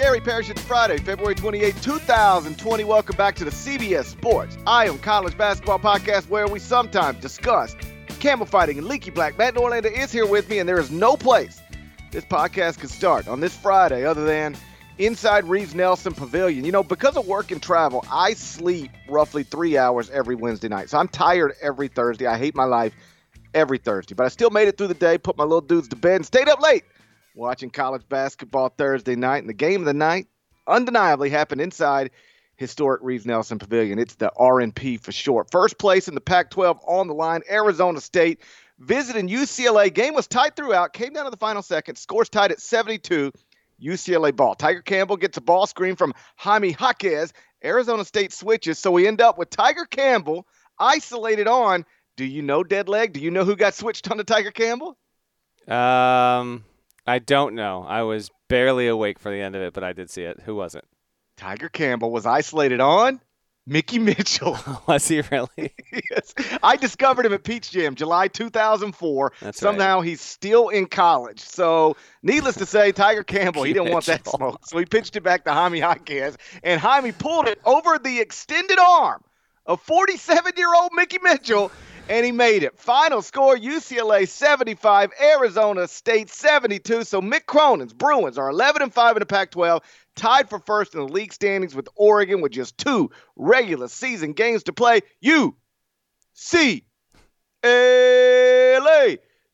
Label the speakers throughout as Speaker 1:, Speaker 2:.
Speaker 1: Gary Parrish. It's Friday, February 28, 2020. Welcome back to the CBS Sports Eye on College Basketball Podcast, where we sometimes discuss camel fighting and leaky black. Matt Norlander is here with me, and there is no place this podcast could start on this Friday other than inside Reeves Nelson Pavilion. You know, because of work and travel, I sleep roughly three hours every Wednesday night. So I'm tired every Thursday. I hate my life every Thursday, but I still made it through the day, put my little dudes to bed, and stayed up late watching college basketball Thursday night. And the game of the night undeniably happened inside historic Reeves Nelson Pavilion. It's the RNP for short. First place in the Pac 12 on the line, Arizona State visiting UCLA. Game was tight throughout, came down to the final second, scores tied at 72. UCLA ball. Tiger Campbell gets a ball screen from Jaime Jaquez. Arizona State switches, so we end up with Tiger Campbell isolated on. Do you know dead leg? Do you know who got switched on to Tiger Campbell?
Speaker 2: Um, I don't know. I was barely awake for the end of it, but I did see it. Who was it?
Speaker 1: Tiger Campbell was isolated on Mickey Mitchell.
Speaker 2: was he really?
Speaker 1: yes. I discovered him at Peach Jam, July 2004.
Speaker 2: That's
Speaker 1: Somehow
Speaker 2: right.
Speaker 1: he's still in college. So, needless to say, Tiger Campbell, he didn't want that smoke. So he pitched it back to Jaime Jaquez, and Jaime pulled it over the extended arm of 47 year old Mickey Mitchell. And he made it. Final score UCLA 75, Arizona State 72. So Mick Cronin's Bruins are 11 and 5 in the Pac 12, tied for first in the league standings with Oregon with just two regular season games to play. UCLA.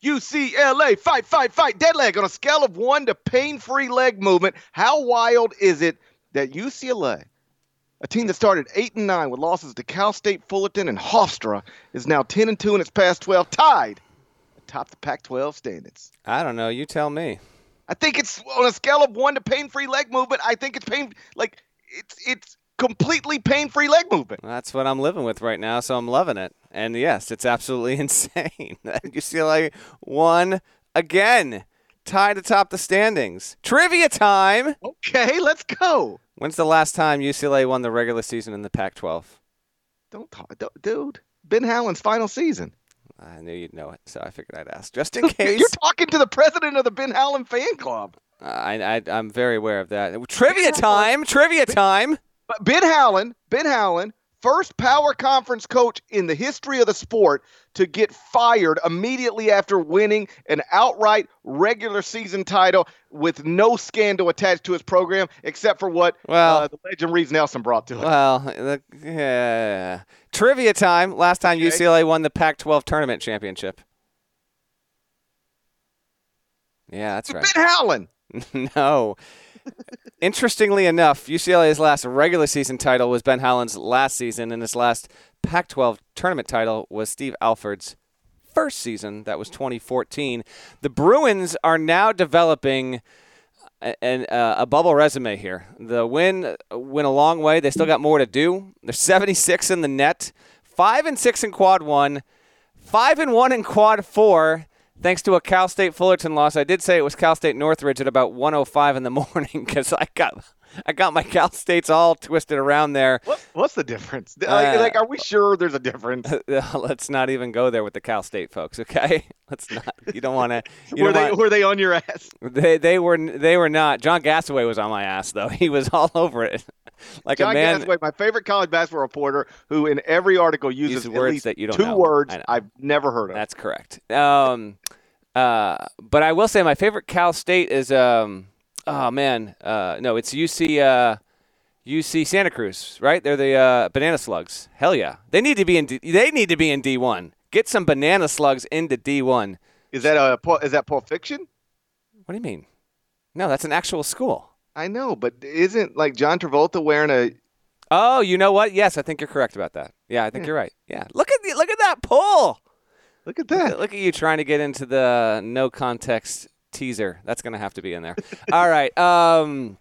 Speaker 1: UCLA. Fight, fight, fight. Dead leg on a scale of one to pain free leg movement. How wild is it that UCLA, a team that started 8 and 9 with losses to Cal State, Fullerton, and Hofstra, is now 10 and 2 in its past 12, tied atop the Pac 12 standings?
Speaker 2: I don't know. You tell me.
Speaker 1: I think it's on a scale of one to pain-free leg movement. I think it's pain like it's it's completely pain-free leg movement.
Speaker 2: That's what I'm living with right now, so I'm loving it. And yes, it's absolutely insane. UCLA won again, tied atop the standings. Trivia time.
Speaker 1: Okay, let's go.
Speaker 2: When's the last time UCLA won the regular season in the Pac-12?
Speaker 1: Don't talk, don't, dude. Ben Howland's final season.
Speaker 2: I knew you'd know it, so I figured I'd ask just in case.
Speaker 1: You're talking to the president of the Ben Howland fan club.
Speaker 2: I, I, I'm very aware of that. Trivia time. Trivia time.
Speaker 1: But Ben Howland, Ben Howland, first power conference coach in the history of the sport to get fired immediately after winning an outright regular season title with no scandal attached to his program, except for what
Speaker 2: Well-
Speaker 1: uh, the legend Reeves Nelson brought to it.
Speaker 2: Well, yeah. Trivia time. Last time
Speaker 1: Okay.
Speaker 2: UCLA won the Pac-12 tournament championship. Yeah, that's right.
Speaker 1: Ben Howland.
Speaker 2: no. Interestingly enough, UCLA's last regular season title was Ben Howland's last season, and his last Pac 12 tournament title was Steve Alford's first season. That was 2014. The Bruins are now developing a- an, uh, a bubble resume here. The win went a long way. They still got more to do. They're 76 in the net, 5 and 6 in quad 1, 5 and 1 in quad 4 thanks to a Cal State Fullerton loss. I did say it was Cal State Northridge at about 105 in the morning cuz I got I got my Cal States all twisted around there.
Speaker 1: What, what's the difference? Like,
Speaker 2: Uh,
Speaker 1: like, are we sure there's a difference?
Speaker 2: Let's not even go there with the Cal State folks, okay? Let's not. You don't want to.
Speaker 1: Were they
Speaker 2: want,
Speaker 1: were they on your ass?
Speaker 2: they they were they were not. John Gasaway was on my ass though. He was all over it, like
Speaker 1: John
Speaker 2: a man.
Speaker 1: Gasaway, my favorite college basketball reporter, who in every article uses
Speaker 2: words
Speaker 1: least
Speaker 2: that you don't
Speaker 1: two
Speaker 2: know.
Speaker 1: words. I've never heard of.
Speaker 2: That's correct. Um, uh, but I will say my favorite Cal State is um, oh man, uh, no, it's UC uh, UC Santa Cruz, right? They're the uh, Banana Slugs. Hell yeah, they need to be in. D- they need to be in D one. Get some Banana Slugs into D one.
Speaker 1: Is that a is that Pulp Fiction?
Speaker 2: What do you mean? No, that's an actual school.
Speaker 1: I know, but isn't like John Travolta wearing a?
Speaker 2: Oh, you know what? Yes, I think you're correct about that. Yeah, I think you're right. Yeah, look at the, look at that pull.
Speaker 1: Look at
Speaker 2: Look
Speaker 1: that.
Speaker 2: at, look at you trying to get into the no context teaser. That's going to have to be in there. All right. Um,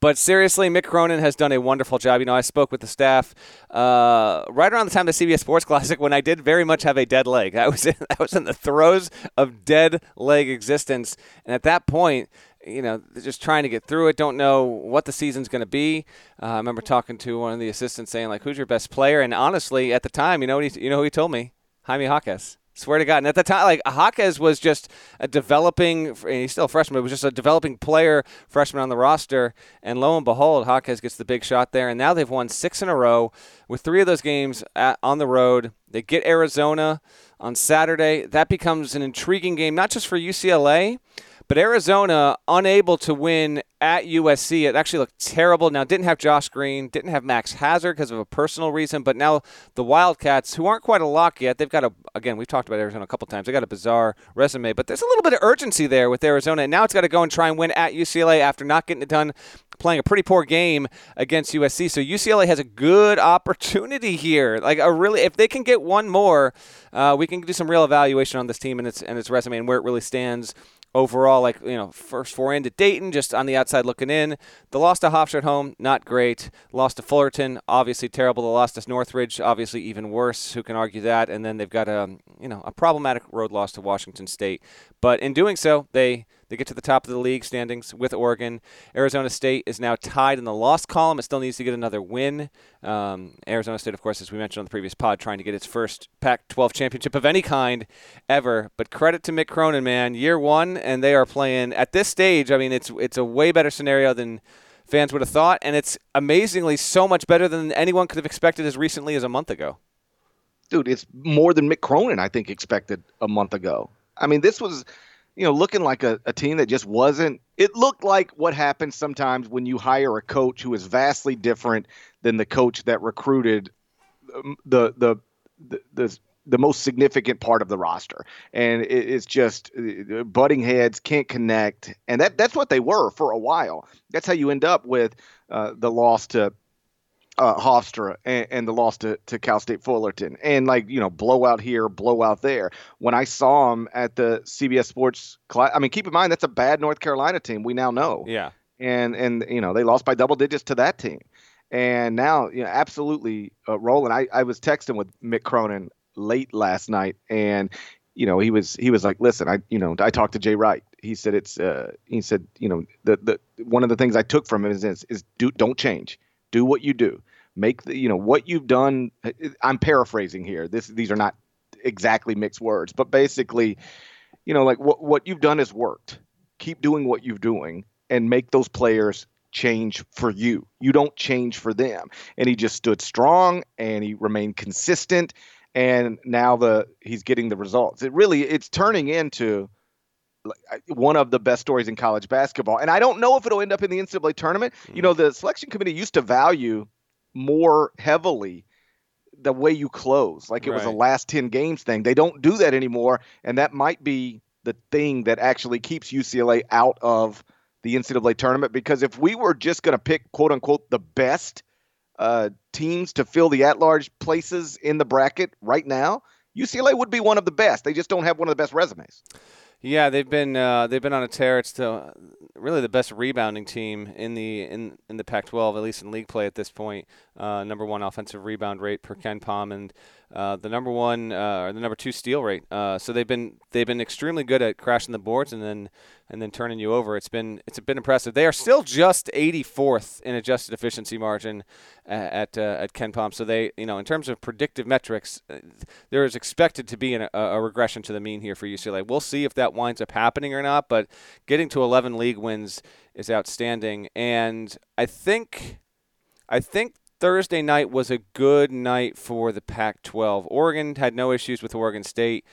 Speaker 2: but seriously, Mick Cronin has done a wonderful job. You know, I spoke with the staff uh, right around the time of the CBS Sports Classic when I did very much have a dead leg. I was in, I was in the throes of dead leg existence, and at that point, you know, just trying to get through it. Don't know what the season's going to be. Uh, I remember talking to one of the assistants saying like, "Who's your best player?" And honestly, at the time, you know, he, you know who he told me? Jaime Jaquez. Swear to God. And at the time, like Jaquez was just a developing, he's still a freshman, but was just a developing player, freshman on the roster. And lo and behold, Jaquez gets the big shot there. And now they've won six in a row with three of those games at, on the road. They get Arizona on Saturday. That becomes an intriguing game, not just for UCLA, but Arizona unable to win at USC. It actually looked terrible. Now, didn't have Josh Green, didn't have Max Hazzard because of a personal reason, but now the Wildcats, who aren't quite a lock yet, they've got a, again, we've talked about Arizona a couple times, they got a bizarre resume, but there's a little bit of urgency there with Arizona. And now it's got to go and try and win at UCLA after not getting it done playing a pretty poor game against USC. So UCLA has a good opportunity here. Like a really, if they can get one more, uh, we can do some real evaluation on this team and its and its resume and where it really stands overall, like, you know, first four into Dayton, just on the outside looking in. The loss to Hofstra at home, not great. Lost to Fullerton, obviously terrible. The loss to Northridge, obviously even worse. Who can argue that? And then they've got a, you know, a problematic road loss to Washington State. But in doing so, they they get to the top of the league standings with Oregon. Arizona State is now tied in the loss column. It still needs to get another win. Um, Arizona State, of course, as we mentioned on the previous pod, trying to get its first Pac 12 championship of any kind ever. But credit to Mick Cronin, man. Year one, and they are playing at this stage. I mean, it's, it's a way better scenario than fans would have thought, and it's amazingly so much better than anyone could have expected as recently as a month ago.
Speaker 1: Dude, it's more than Mick Cronin, I think, expected a month ago. I mean, this was you know, looking like a, a team that just wasn't. It looked like what happens sometimes when you hire a coach who is vastly different than the coach that recruited um, the the the, the, the most significant part of the roster, and it, it's just uh, butting heads, can't connect, and that that's what they were for a while. That's how you end up with uh, the loss to uh, Hofstra and, and, the loss to, to Cal State Fullerton and like you know blowout here, blowout there. When I saw him at the CBS Sports, class, I mean, keep in mind that's a bad North Carolina team. We now know.
Speaker 2: Yeah.
Speaker 1: And and you know they lost by double digits to that team, and now you know absolutely uh, rolling. I I was texting with Mick Cronin late last night, and you know he was he was like, listen, I you know I talked to Jay Wright. He said it's uh he said you know the the one of the things I took from him is is, is do don't change do what you do. Make the you know what you've done. I'm paraphrasing here. This these are not exactly mixed words, but basically, you know, like what what you've done has worked. Keep doing what you're doing and make those players change for you. You don't change for them. And he just stood strong and he remained consistent and now the he's getting the results. It really it's turning into one of the best stories in college basketball. And I don't know if it'll end up in the NCAA tournament. You mm. know, the selection committee used to value more heavily the way you close, like it right. was a last 10 games thing. They don't do that anymore. And that might be the thing that actually keeps UCLA out of the NCAA tournament. Because if we were just going to pick, quote unquote, the best uh, teams to fill the at large places in the bracket right now, UCLA would be one of the best. They just don't have one of the best resumes.
Speaker 2: Yeah, they've been uh, they've been on a tear. It's the, really the best rebounding team in the in in the Pac-12, at least in league play at this point. Uh, number one offensive rebound rate per KenPom, and uh, the number one uh, or the number two steal rate. Uh, so they've been they've been extremely good at crashing the boards and then and then turning you over. It's been it's been impressive. They are still just 84th in adjusted efficiency margin at uh, at KenPom. So they you know in terms of predictive metrics, uh, there is expected to be an, a, a regression to the mean here for UCLA. We'll see if that winds up happening or not. But getting to 11 league wins is outstanding, and I think I think Thursday night was a good night for the Pac 12. Oregon had no issues with Oregon State.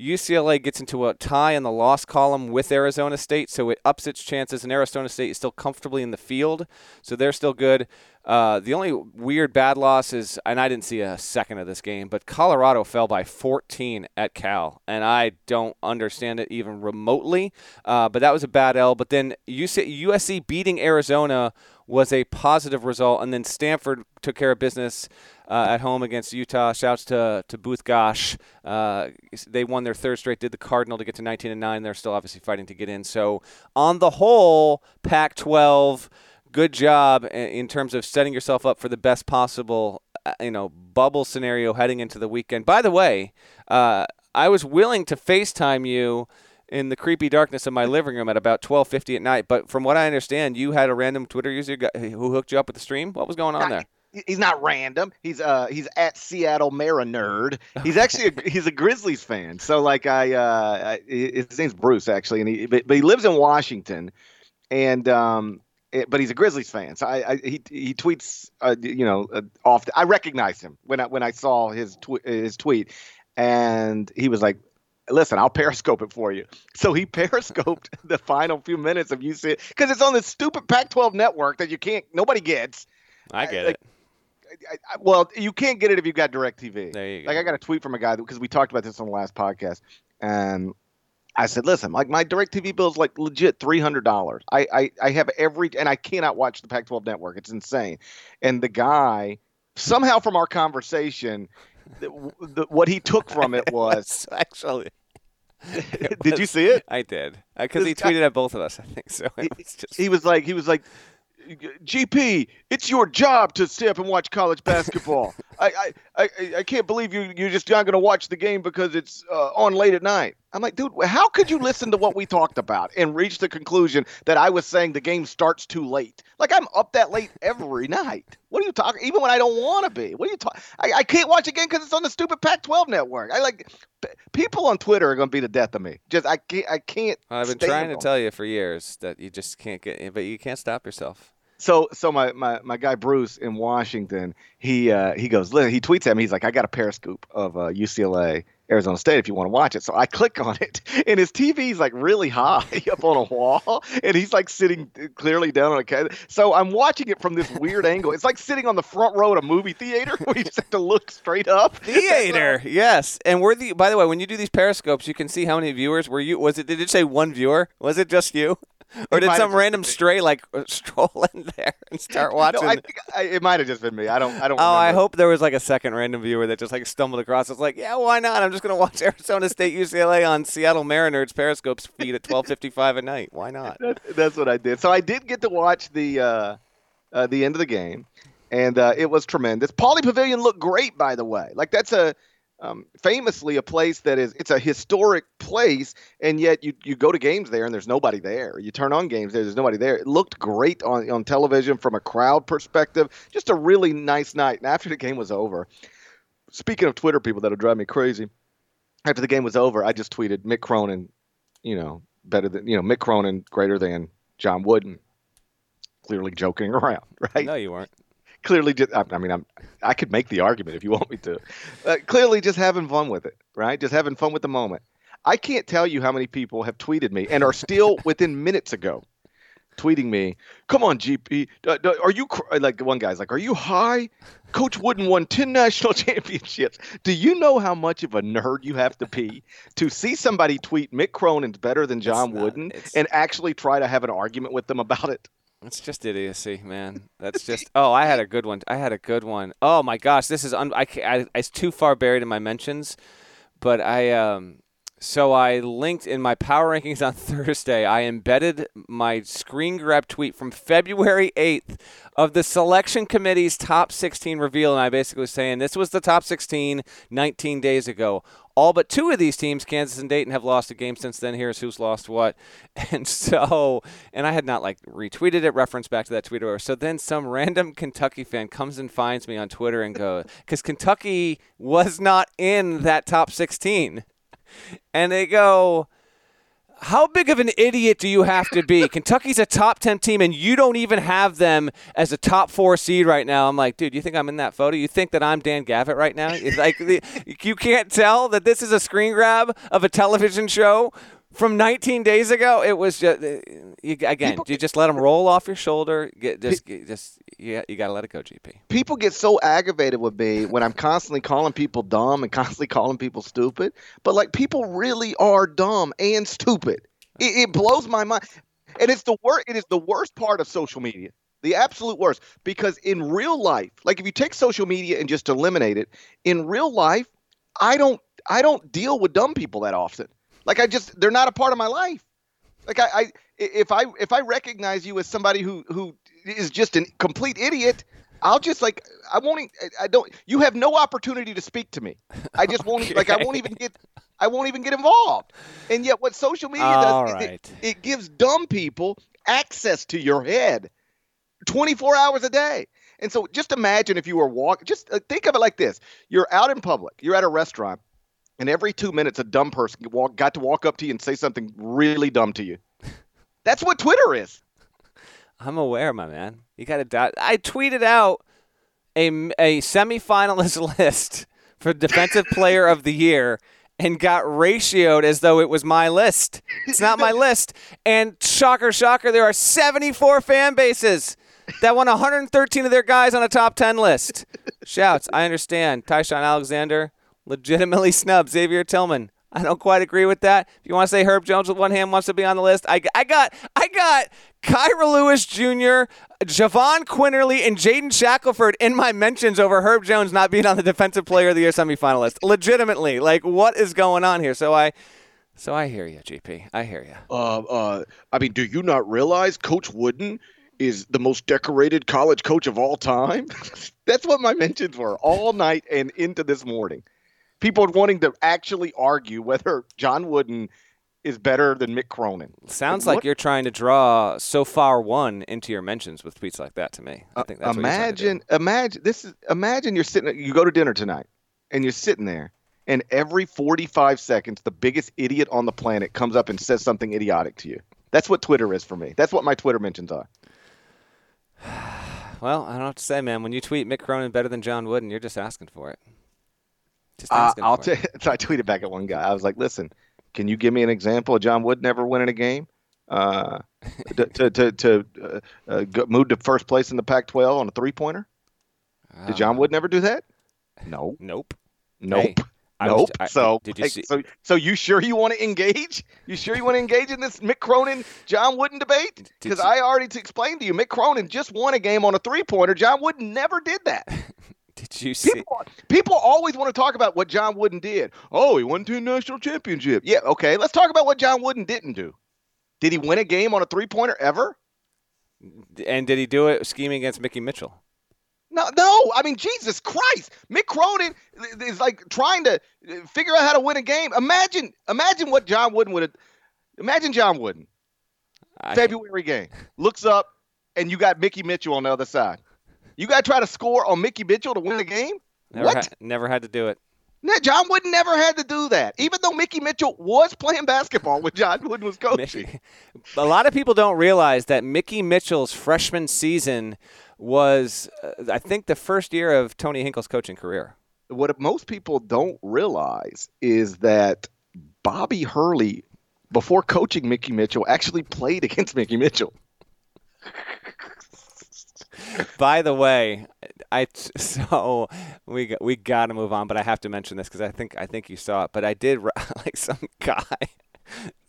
Speaker 2: UCLA gets into a tie in the loss column with Arizona State, so it ups its chances, and Arizona State is still comfortably in the field, so they're still good. Uh, the only weird bad loss is, and I didn't see a second of this game, but Colorado fell by 14 at Cal, and I don't understand it even remotely. Uh, but that was a bad L. But then USC beating Arizona was a positive result, and then Stanford took care of business uh, at home against Utah. Shouts to to Both Gach. Uh, they won their third straight. Did the Cardinal to get to 19 and nine. They're still obviously fighting to get in. So on the whole, Pac-12, good job in terms of setting yourself up for the best possible uh, you know bubble scenario heading into the weekend. By the way, uh, I was willing to FaceTime you in the creepy darkness of my living room at about 12:50 at night. But from what I understand, you had a random Twitter user who hooked you up with the stream. What was going on there?
Speaker 1: He's not random. He's uh he's at Seattle Marinerd. He's actually a, he's a Grizzlies fan. So like I uh I, his name's Bruce actually, and he but, but he lives in Washington, and um it, but he's a Grizzlies fan. So I, I he he tweets uh, you know uh, off. I recognized him when I when I saw his tw- his tweet, and he was like. Listen, I'll periscope it for you. So he periscoped the final few minutes of UCLA because it's on this stupid Pac-12 network that you can't, nobody gets.
Speaker 2: I get
Speaker 1: like,
Speaker 2: it.
Speaker 1: I, I, well, you can't get it if you've got DirecTV.
Speaker 2: There you go.
Speaker 1: Like I got a tweet from a guy because we talked about this on the last podcast, and I said, "Listen, like my DirecTV bill is like legit three hundred dollars. I, I I have every and I cannot watch the Pac-12 network. It's insane." And the guy somehow from our conversation, the, the, what he took from it was
Speaker 2: actually.
Speaker 1: did you see it?
Speaker 2: I did uh, because
Speaker 1: This
Speaker 2: he
Speaker 1: guy-
Speaker 2: tweeted at both of us. I think so. It was just
Speaker 1: He was like, he was like, GP, it's your job to stay up and watch college basketball. I, I, I, I can't believe you you're just not going to watch the game because it's uh, on late at night. I'm like, dude, how could you listen to what we talked about and reach the conclusion that I was saying the game starts too late? Like I'm up that late every night. What are you talking? Even when I don't want to be. What are you talking? I, I can't watch a game because it's on the stupid Pac-12 network. I like p- people on Twitter are going to be the death of me. Just I can't. I can't.
Speaker 2: I've been trying to tell you for years that you just can't get, but you can't stop yourself.
Speaker 1: So so my, my, my guy Bruce in Washington, he uh, he goes, he tweets at me. He's like, I got a periscope of uh, UCLA Arizona State if you want to watch it. So I click on it, and his TV's like really high up on a wall, and he's like sitting clearly down on a couch. So I'm watching it from this weird angle. It's like sitting on the front row at a movie theater where you just have to look straight up.
Speaker 2: Theater, yes. And we're the. By the way, when you do these periscopes, you can see how many viewers were you. Was it? Did it say one viewer? Was it just you, or did some random stray like stroll in there and start watching?
Speaker 1: No, I think I, it might have just been me. I don't. I don't.
Speaker 2: Oh, I hope there was like a second random viewer that just like stumbled across. It's like, yeah, why not? I'm just gonna watch Arizona State UCLA on Seattle Mariners Periscope's feed at 12:55 at night. Why not?
Speaker 1: That, that's what I did. So I did get to watch the uh, uh, the end of the game, and uh, it was tremendous. Pauley Pavilion looked great, by the way. Like that's a um, famously a place that is it's a historic place, and yet you you go to games there and there's nobody there. You turn on games there, there's nobody there. It looked great on on television from a crowd perspective. Just a really nice night. And after the game was over, speaking of Twitter people that'll drive me crazy, after the game was over, I just tweeted Mick Cronin, you know, better than you know Mick Cronin greater than John Wooden. Clearly joking around, right?
Speaker 2: No, you weren't.
Speaker 1: Clearly, just I I mean, I'm I could make the argument if you want me to. Uh, clearly, just having fun with it, right? Just having fun with the moment. I can't tell you how many people have tweeted me and are still within minutes ago tweeting me. Come on, GP, uh, uh, are you cr-" like one guy's like, are you high? Coach Wooden won ten national championships. Do you know how much of a nerd you have to be to see somebody tweet Mick Cronin's better than John
Speaker 2: not.
Speaker 1: Wooden
Speaker 2: It's-
Speaker 1: and actually try to have an argument with them about it?
Speaker 2: It's just idiocy, man. That's just. Oh, I had a good one. I had a good one. Oh my gosh, this is. Un- I, I it's too far buried in my mentions, but I um. So I linked in my power rankings on Thursday. I embedded my screen grab tweet from February 8th of the selection committee's top 16 reveal, and I basically was saying this was the top 16 19 days ago. All but two of these teams, Kansas and Dayton, have lost a game since then. Here's who's lost what. And so, and I had not like retweeted it, referenced back to that tweet or. So then some random Kentucky fan comes and finds me on Twitter and goes, because Kentucky was not in that top 16. And they go, how big of an idiot do you have to be? Kentucky's a top 10 team, and you don't even have them as a top four seed right now. I'm like, dude, you think I'm in that photo? You think that I'm Dan Gavitt right now? It's like, the, you can't tell that this is a screen grab of a television show from 19 days ago. It was just, uh, you, again,
Speaker 1: People-
Speaker 2: you just let them roll off your shoulder. Get, just, get- just, yeah, you got to let it go, GP.
Speaker 1: people get so aggravated with me when I'm constantly calling people dumb and constantly calling people stupid. But like people really are dumb and stupid. It, it blows my mind, and it's the worst. It is the worst part of social media, the absolute worst. Because in real life, like if you take social media and just eliminate it, in real life, I don't I don't deal with dumb people that often. Like I just they're not a part of my life. Like I, I if I if I recognize you as somebody who who is just a complete idiot, I'll just like I won't. I don't. You have no opportunity to speak to me. I just won't. e- Like I won't even get. I won't even get involved. And yet, what social media
Speaker 2: All
Speaker 1: does is
Speaker 2: right.
Speaker 1: it, it gives dumb people access to your head, 24 hours a day. And so just imagine if you were walking, just uh, think of it like this you're out in public, you're at a restaurant, and every two minutes a dumb person walk, got to walk up to you and say something really dumb to you. That's what Twitter is.
Speaker 2: I'm aware, my man. You got to dot. I tweeted out a, a semifinalist list for Defensive Player of the Year and got ratioed as though it was my list. It's not my list. And shocker, shocker, there are 74 fan bases that won 113 of their guys on a top 10 list. Shouts, I understand. Ty-Shon Alexander legitimately snub Xavier Tillman. I don't quite agree with that. If you want to say Herb Jones with one hand wants to be on the list, I, I got I got Kira Lewis Jr., Jahvon Quinerly, and Jaden Shackelford in my mentions over Herb Jones not being on the Defensive Player of the Year semifinalist. Legitimately, like what is going on here? So I, so I hear you, GP. I hear you.
Speaker 1: Uh, uh, I mean, do you not realize Coach Wooden is the most decorated college coach of all time? That's what my mentions were all night and into this morning people wanting to actually argue whether John Wooden is better than Mick Cronin.
Speaker 2: Sounds like, like you're trying to draw so far one into your mentions with tweets like that to me. I uh, think that's
Speaker 1: imagine imagine this is imagine you're sitting you go to dinner tonight and you're sitting there and every 45 seconds the biggest idiot on the planet comes up and says something idiotic to you. That's what Twitter is for me. That's what my Twitter mentions are.
Speaker 2: well, I don't have to say, man. When you tweet Mick Cronin better than John Wooden, you're just asking for it.
Speaker 1: Uh, I'll t- so I tweeted back at one guy. I was like, "Listen, can you give me an example of John Wooden ever winning a game? Uh, to to to, to uh, uh, move to first place in the Pac-12 on a three-pointer? Did John Wooden ever do that? No.
Speaker 2: Nope.
Speaker 1: Nope. Hey, nope. Was, I, so, did you see? so, so you sure you want to engage? You sure you want to engage in this Mick Cronin John Wooden debate? Because I already explained to you, Mick Cronin just won a game on a three-pointer. John Wooden never did that.
Speaker 2: Did you see?
Speaker 1: People, people always want to talk about what John Wooden did. Oh, he won two national championships. Yeah, okay. Let's talk about what John Wooden didn't do. Did he win a game on a three pointer ever?
Speaker 2: And did he do it scheming against Mickey Mitchell?
Speaker 1: No, no. I mean, Jesus Christ, Mick Cronin is like trying to figure out how to win a game. Imagine, imagine what John Wooden would have. Imagine John Wooden, I February game, looks up, and you got Mickey Mitchell on the other side. You got to try to score on Mickey Mitchell to win the game?
Speaker 2: Never what? Ha- never had to do it.
Speaker 1: John Wooden never had to do that, even though Mickey Mitchell was playing basketball when John Wooden was coaching.
Speaker 2: A lot of people don't realize that Mickey Mitchell's freshman season was, uh, I think, the first year of Tony Hinkle's coaching career.
Speaker 1: What most people don't realize is that Bobby Hurley, before coaching Mickey Mitchell, actually played against Mickey Mitchell.
Speaker 2: By the way, I so we we got to move on, but I have to mention this because I think I think you saw it. But I did like some guy.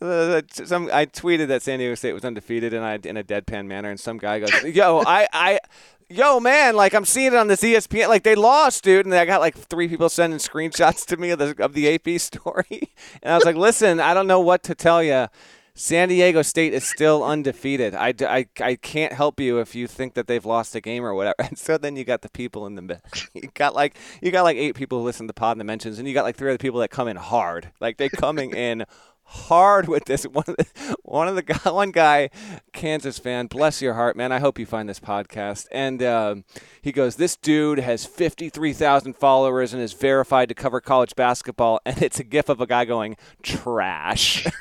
Speaker 2: some I tweeted that San Diego State was undefeated, and I in a deadpan manner, and some guy goes, "Yo, I I." Yo, man, like I'm seeing it on this ESPN. Like they lost, dude, and I got like three people sending screenshots to me of the of the AP story, and I was like, "Listen, I don't know what to tell you." San Diego State is still undefeated. I, I, I can't help you if you think that they've lost a game or whatever. And so then you got the people in the you got like you got like eight people who listen to the pod and the mentions, and you got like three other people that come in hard. Like they coming in hard with this. One of the, one of the one guy, Kansas fan, bless your heart, man. I hope you find this podcast. And um, he goes, "This dude has fifty three thousand followers and is verified to cover college basketball." And it's a gif of a guy going trash.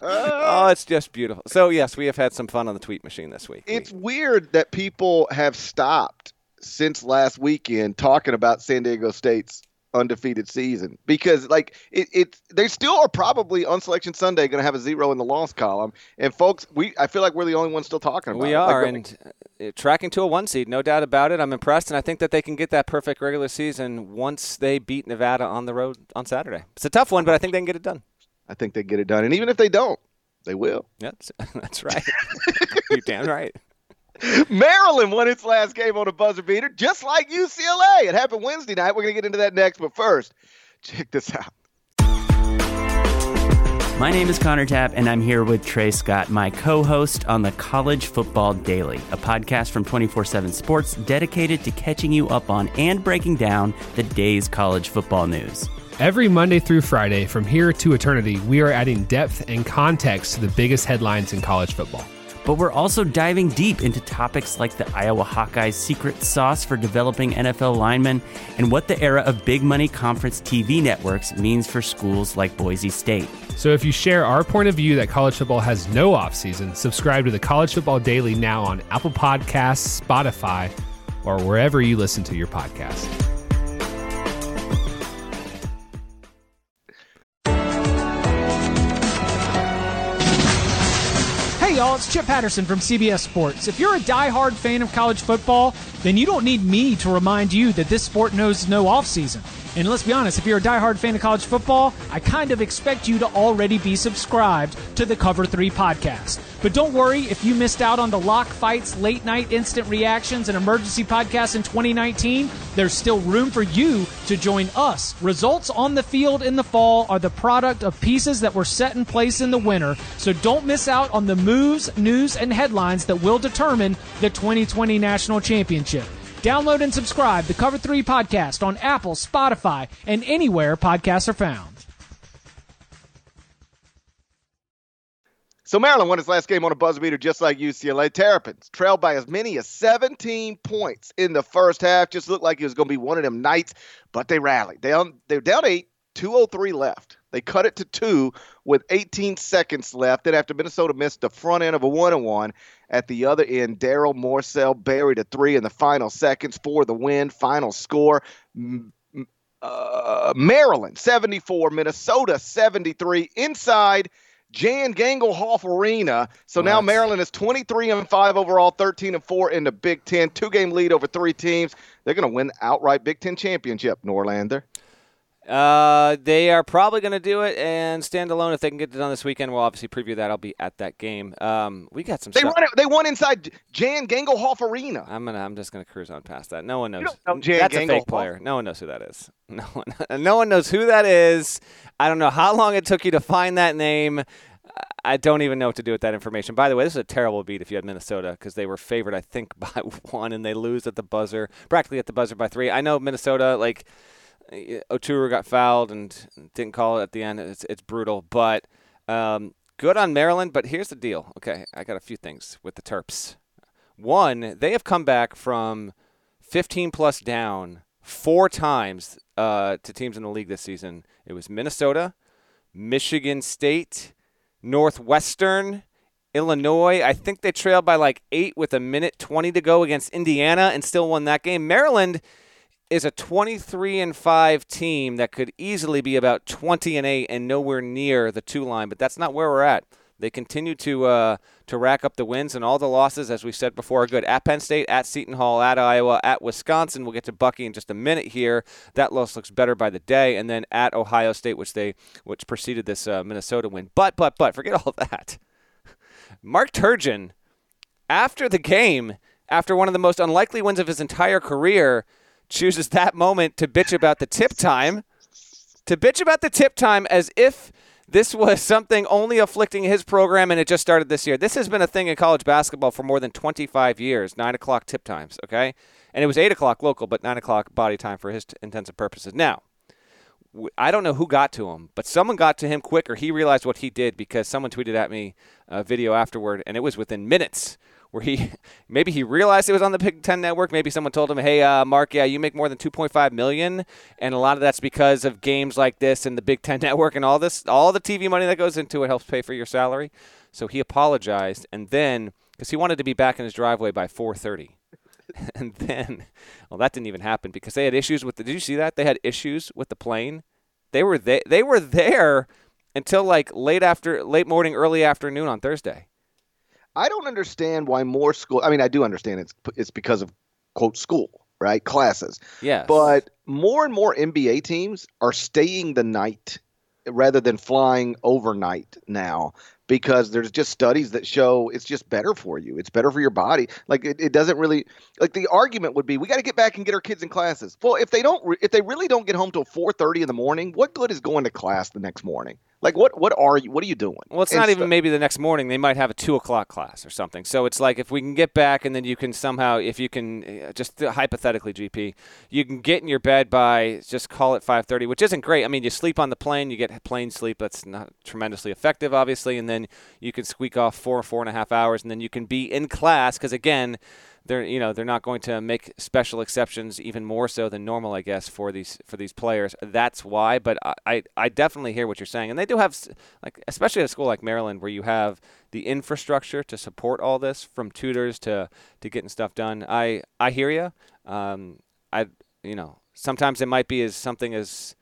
Speaker 2: oh, it's just beautiful. So yes, we have had some fun on the tweet machine this week.
Speaker 1: It's we, weird that people have stopped since last weekend talking about San Diego State's undefeated season. Because like it, it they still are probably on selection sunday going to have a zero in the loss column. And folks we i feel like we're the only ones still talking about
Speaker 2: we
Speaker 1: it.
Speaker 2: are
Speaker 1: like,
Speaker 2: and uh, tracking to a one seed no doubt about it. I'm impressed and i think that they can get that perfect regular season once they beat nevada on the road on saturday. It's a tough one but i think they can get it done.
Speaker 1: I think they get it done and even if they don't they will.
Speaker 2: That's, that's right. You're damn right
Speaker 1: Maryland won its last game on a buzzer beater, just like UCLA. It happened Wednesday night. We're going to get into that next. But first, check this out.
Speaker 3: My name is Connor Tapp, and I'm here with Trey Scott, my co host on the College Football Daily, a podcast from 24 7 Sports dedicated to catching you up on and breaking down the day's college football news.
Speaker 4: Every Monday through Friday, from here to eternity, we are adding depth and context to the biggest headlines in college football.
Speaker 3: But we're also diving deep into topics like the Iowa Hawkeyes' secret sauce for developing NFL linemen and what the era of big money conference TV networks means for schools like Boise State.
Speaker 4: So if you share our point of view that college football has no offseason, subscribe to the College Football Daily now on Apple Podcasts, Spotify, or wherever you listen to your podcast.
Speaker 5: Y'all, it's Chip Patterson from CBS Sports. If you're a die-hard fan of college football, then you don't need me to remind you that this sport knows no offseason. And let's be honest, if you're a die-hard fan of college football, I kind of expect you to already be subscribed to the Cover 3 podcast. But don't worry if you missed out on the lock fights, late night instant reactions, and emergency podcasts in 2019, there's still room for you to join us. Results on the field in the fall are the product of pieces that were set in place in the winter, so don't miss out on the moves, news, and headlines that will determine the 2020 National Championship. Download and subscribe the Cover 3 podcast on Apple, Spotify, and anywhere podcasts are found.
Speaker 1: So Maryland won its last game on a buzzer beater just like UCLA. Terrapins trailed by as many as 17 points in the first half. Just looked like it was going to be one of them nights, but they rallied. They they're down eight, 203 left. They cut it to two with 18 seconds left. Then after Minnesota missed the front end of a one and one, at the other end, Daryl Morsell buried a three in the final seconds for the win. Final score. Uh, Maryland 74, Minnesota 73 inside Jan Gangelhoff Arena. So now Maryland is 23 and 5 overall, 13 and 4 in the Big Ten. Two game lead over three teams. They're going to win outright Big Ten championship, Norlander.
Speaker 2: Uh, they are probably going to do it and stand alone if they can get it done this weekend. We'll obviously preview that. I'll be at that game. Um, we got some.
Speaker 1: They
Speaker 2: stuff.
Speaker 1: won. It, they won inside Jan Gangelhoff Arena.
Speaker 2: I'm gonna. I'm just gonna cruise on past that. No one knows.
Speaker 1: know Jan
Speaker 2: That's a fake player. No one knows who that is. No one. No one knows who that is. I don't know how long it took you to find that name. I don't even know what to do with that information. By the way, this is a terrible beat if you had Minnesota because they were favored, I think, by one, and they lose at the buzzer, practically at the buzzer by three. I know Minnesota, like Oturu got fouled and didn't call it at the end. It's it's brutal, but um, good on Maryland. But here's the deal. Okay, I got a few things with the Terps. One, they have come back from 15 plus down four times uh, to teams in the league this season. It was Minnesota, Michigan State, Northwestern, Illinois. I think they trailed by like eight with a minute 20 to go against Indiana and still won that game. Maryland is a 23 and 5 team that could easily be about 20 and 8 and nowhere near the two line, but that's not where we're at. They continue to uh, to rack up the wins and all the losses, as we said before, are good. At Penn State, at Seton Hall, at Iowa, at Wisconsin. We'll get to Bucky in just a minute here. That loss looks better by the day, and then at Ohio State, which they which preceded this uh, Minnesota win. But but but forget all that. Mark Turgeon, after the game, after one of the most unlikely wins of his entire career, chooses that moment to bitch about the tip time. To bitch about the tip time as if this was something only afflicting his program and it just started this year. This has been a thing in college basketball for more than 25 years, 9 o'clock tip times, okay? And it was 8 o'clock local, but 9 o'clock body time for his t- intensive purposes. Now, I don't know who got to him, but someone got to him quicker. He realized what he did because someone tweeted at me a video afterward, and it was within minutes where he maybe he realized it was on the Big Ten Network. Maybe someone told him, "Hey, uh, Mark, yeah, you make more than 2.5 million, and a lot of that's because of games like this and the Big Ten Network and all this, all the TV money that goes into it helps pay for your salary." So he apologized, and then because he wanted to be back in his driveway by 4:30. and then, well, that didn't even happen because they had issues with the. Did you see that? They had issues with the plane. They were they they were there until like late after late morning, early afternoon on Thursday.
Speaker 1: I don't understand why more school. I mean, I do understand it's it's because of quote school, right? Classes.
Speaker 2: Yeah.
Speaker 1: But more and more NBA teams are staying the night rather than flying overnight now because there's just studies that show it's just better for you. It's better for your body. Like it, it doesn't really like the argument would be we got to get back and get our kids in classes. Well, if they don't, if they really don't get home till 4:30 in the morning, what good is going to class the next morning? Like what what are you what are you doing?
Speaker 2: Well, it's
Speaker 1: And
Speaker 2: not even maybe the next morning. They might have a two o'clock class or something. So it's like if we can get back, and then you can somehow, if you can, uh, just hypothetically, GP, you can get in your bed by just call it five thirty, which isn't great. I mean, you sleep on the plane, you get plane sleep. That's not tremendously effective, obviously, and then you can squeak off four four and a half hours, and then you can be in class because again. They're you know they're not going to make special exceptions even more so than normal I guess for these for these players. That's why but I, I, I definitely hear what you're saying. And they do have like especially at a school like Maryland where you have the infrastructure to support all this from tutors to to getting stuff done. I I hear you um I you know sometimes it might be as something as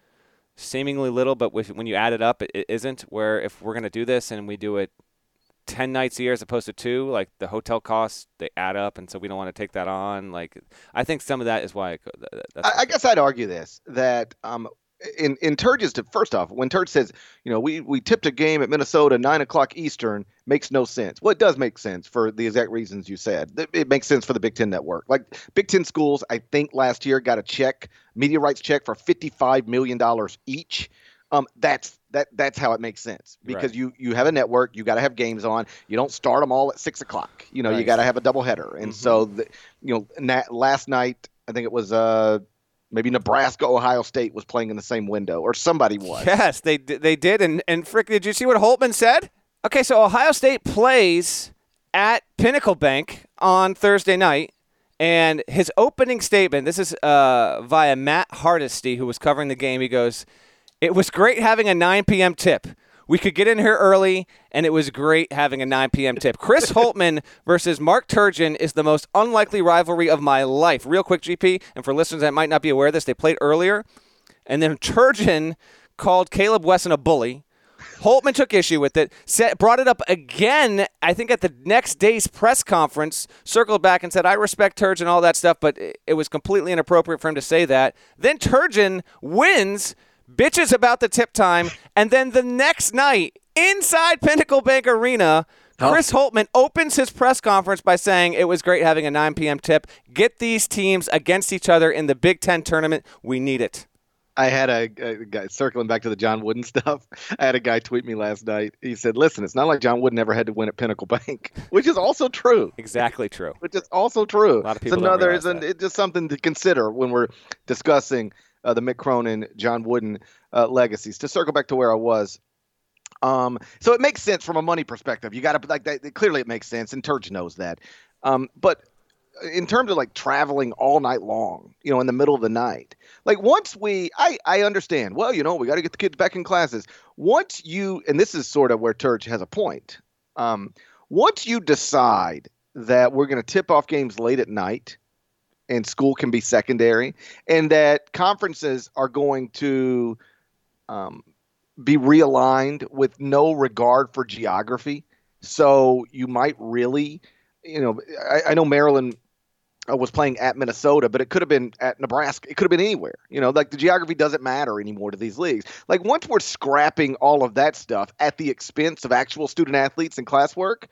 Speaker 2: seemingly little but when you add it up it, it isn't. Where if we're going to do this and we do it 10 nights a year as opposed to two like the hotel costs they add up and so we don't want to take that on like i think some of that is why
Speaker 1: I, I guess I'd argue this that um, in in Turge's first off, when Turge says, you know, we we tipped a game at Minnesota nine o'clock Eastern, makes no sense. Well, it does make sense for the exact reasons you said. It- It makes sense for the Big Ten network. Like Big Ten schools, I think last year got a check, media rights check for fifty five million dollars each. Um, that's that that's how it makes sense because
Speaker 2: Right.
Speaker 1: you you have a network, you got to have games on. You don't start them all at six o'clock. You know, you got to have a doubleheader. And so, the, you know, na- last night I think it was uh maybe Nebraska Ohio State was playing in the same window or somebody was.
Speaker 2: Yes, they they did. And and Frick, did you see what Holtmann said? Okay, so Ohio State plays at Pinnacle Bank on Thursday night, and his opening statement. This is uh, via Matt Hardesty, who was covering the game. He goes, "It was great having a 9 p.m. tip." We could get in here early, and it was great having a 9 p.m. tip. Chris Holtmann versus Mark Turgeon is the most unlikely rivalry of my life. Real quick, GP, and for listeners that might not be aware of this, they played earlier. And then Turgeon called Caleb Wesson a bully. Holtmann took issue with it, said, brought it up again, I think at the next day's press conference, circled back and said, I respect Turgeon and all that stuff, but it- it was completely inappropriate for him to say that. Then Turgeon wins, bitches about the tip time, and then the next night, inside Pinnacle Bank Arena, oh. Chris Holtmann opens his press conference by saying it was great having a 9 p.m. tip. Get these teams against each other in the Big Ten tournament. We need it.
Speaker 1: I had a, a guy circling back to the John Wooden stuff. I had a guy tweet me last night. He said, "Listen, it's not like John Wooden ever had to win at Pinnacle Bank," which is also true.
Speaker 2: Exactly true.
Speaker 1: Which is also true.
Speaker 2: A lot of people don't
Speaker 1: another is an, it's just something to consider when we're discussing uh, the Mick Cronin, John Wooden uh, legacies. To circle back to where I was. Um, so it makes sense from a money perspective. You got to like that. Clearly, it makes sense, and Turge knows that. Um, but in terms of like traveling all night long, you know, in the middle of the night, like once we, I, I understand. Well, you know, we got to get the kids back in classes. Once you, and this is sort of where Turge has a point. Um, once you decide that we're going to tip off games late at night, and school can be secondary, and that conferences are going to um, be realigned with no regard for geography. So you might really, you know, I, I know Maryland uh, was playing at Minnesota, but it could have been at Nebraska. It could have been anywhere. You know, like the geography doesn't matter anymore to these leagues. Like once we're scrapping all of that stuff at the expense of actual student athletes and classwork,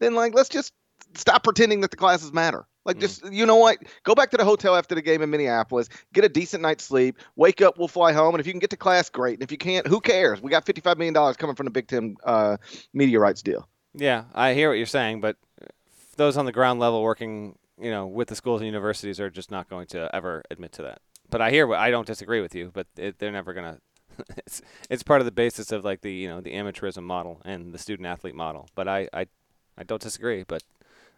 Speaker 1: then like let's just stop pretending that the classes matter. Like just you know what? Go back to the hotel after the game in Minneapolis, get a decent night's sleep, wake up, we'll fly home, and if you can get to class, great. And if you can't, who cares? We got fifty five million dollars coming from the Big Ten uh, media rights deal.
Speaker 2: Yeah, I hear what you're saying, but those on the ground level working, you know, with the schools and universities are just not going to ever admit to that. But I hear what I don't disagree with you, but it, they're never gonna. it's it's part of the basis of like the you know the amateurism model and the student athlete model. But I I, I don't disagree. But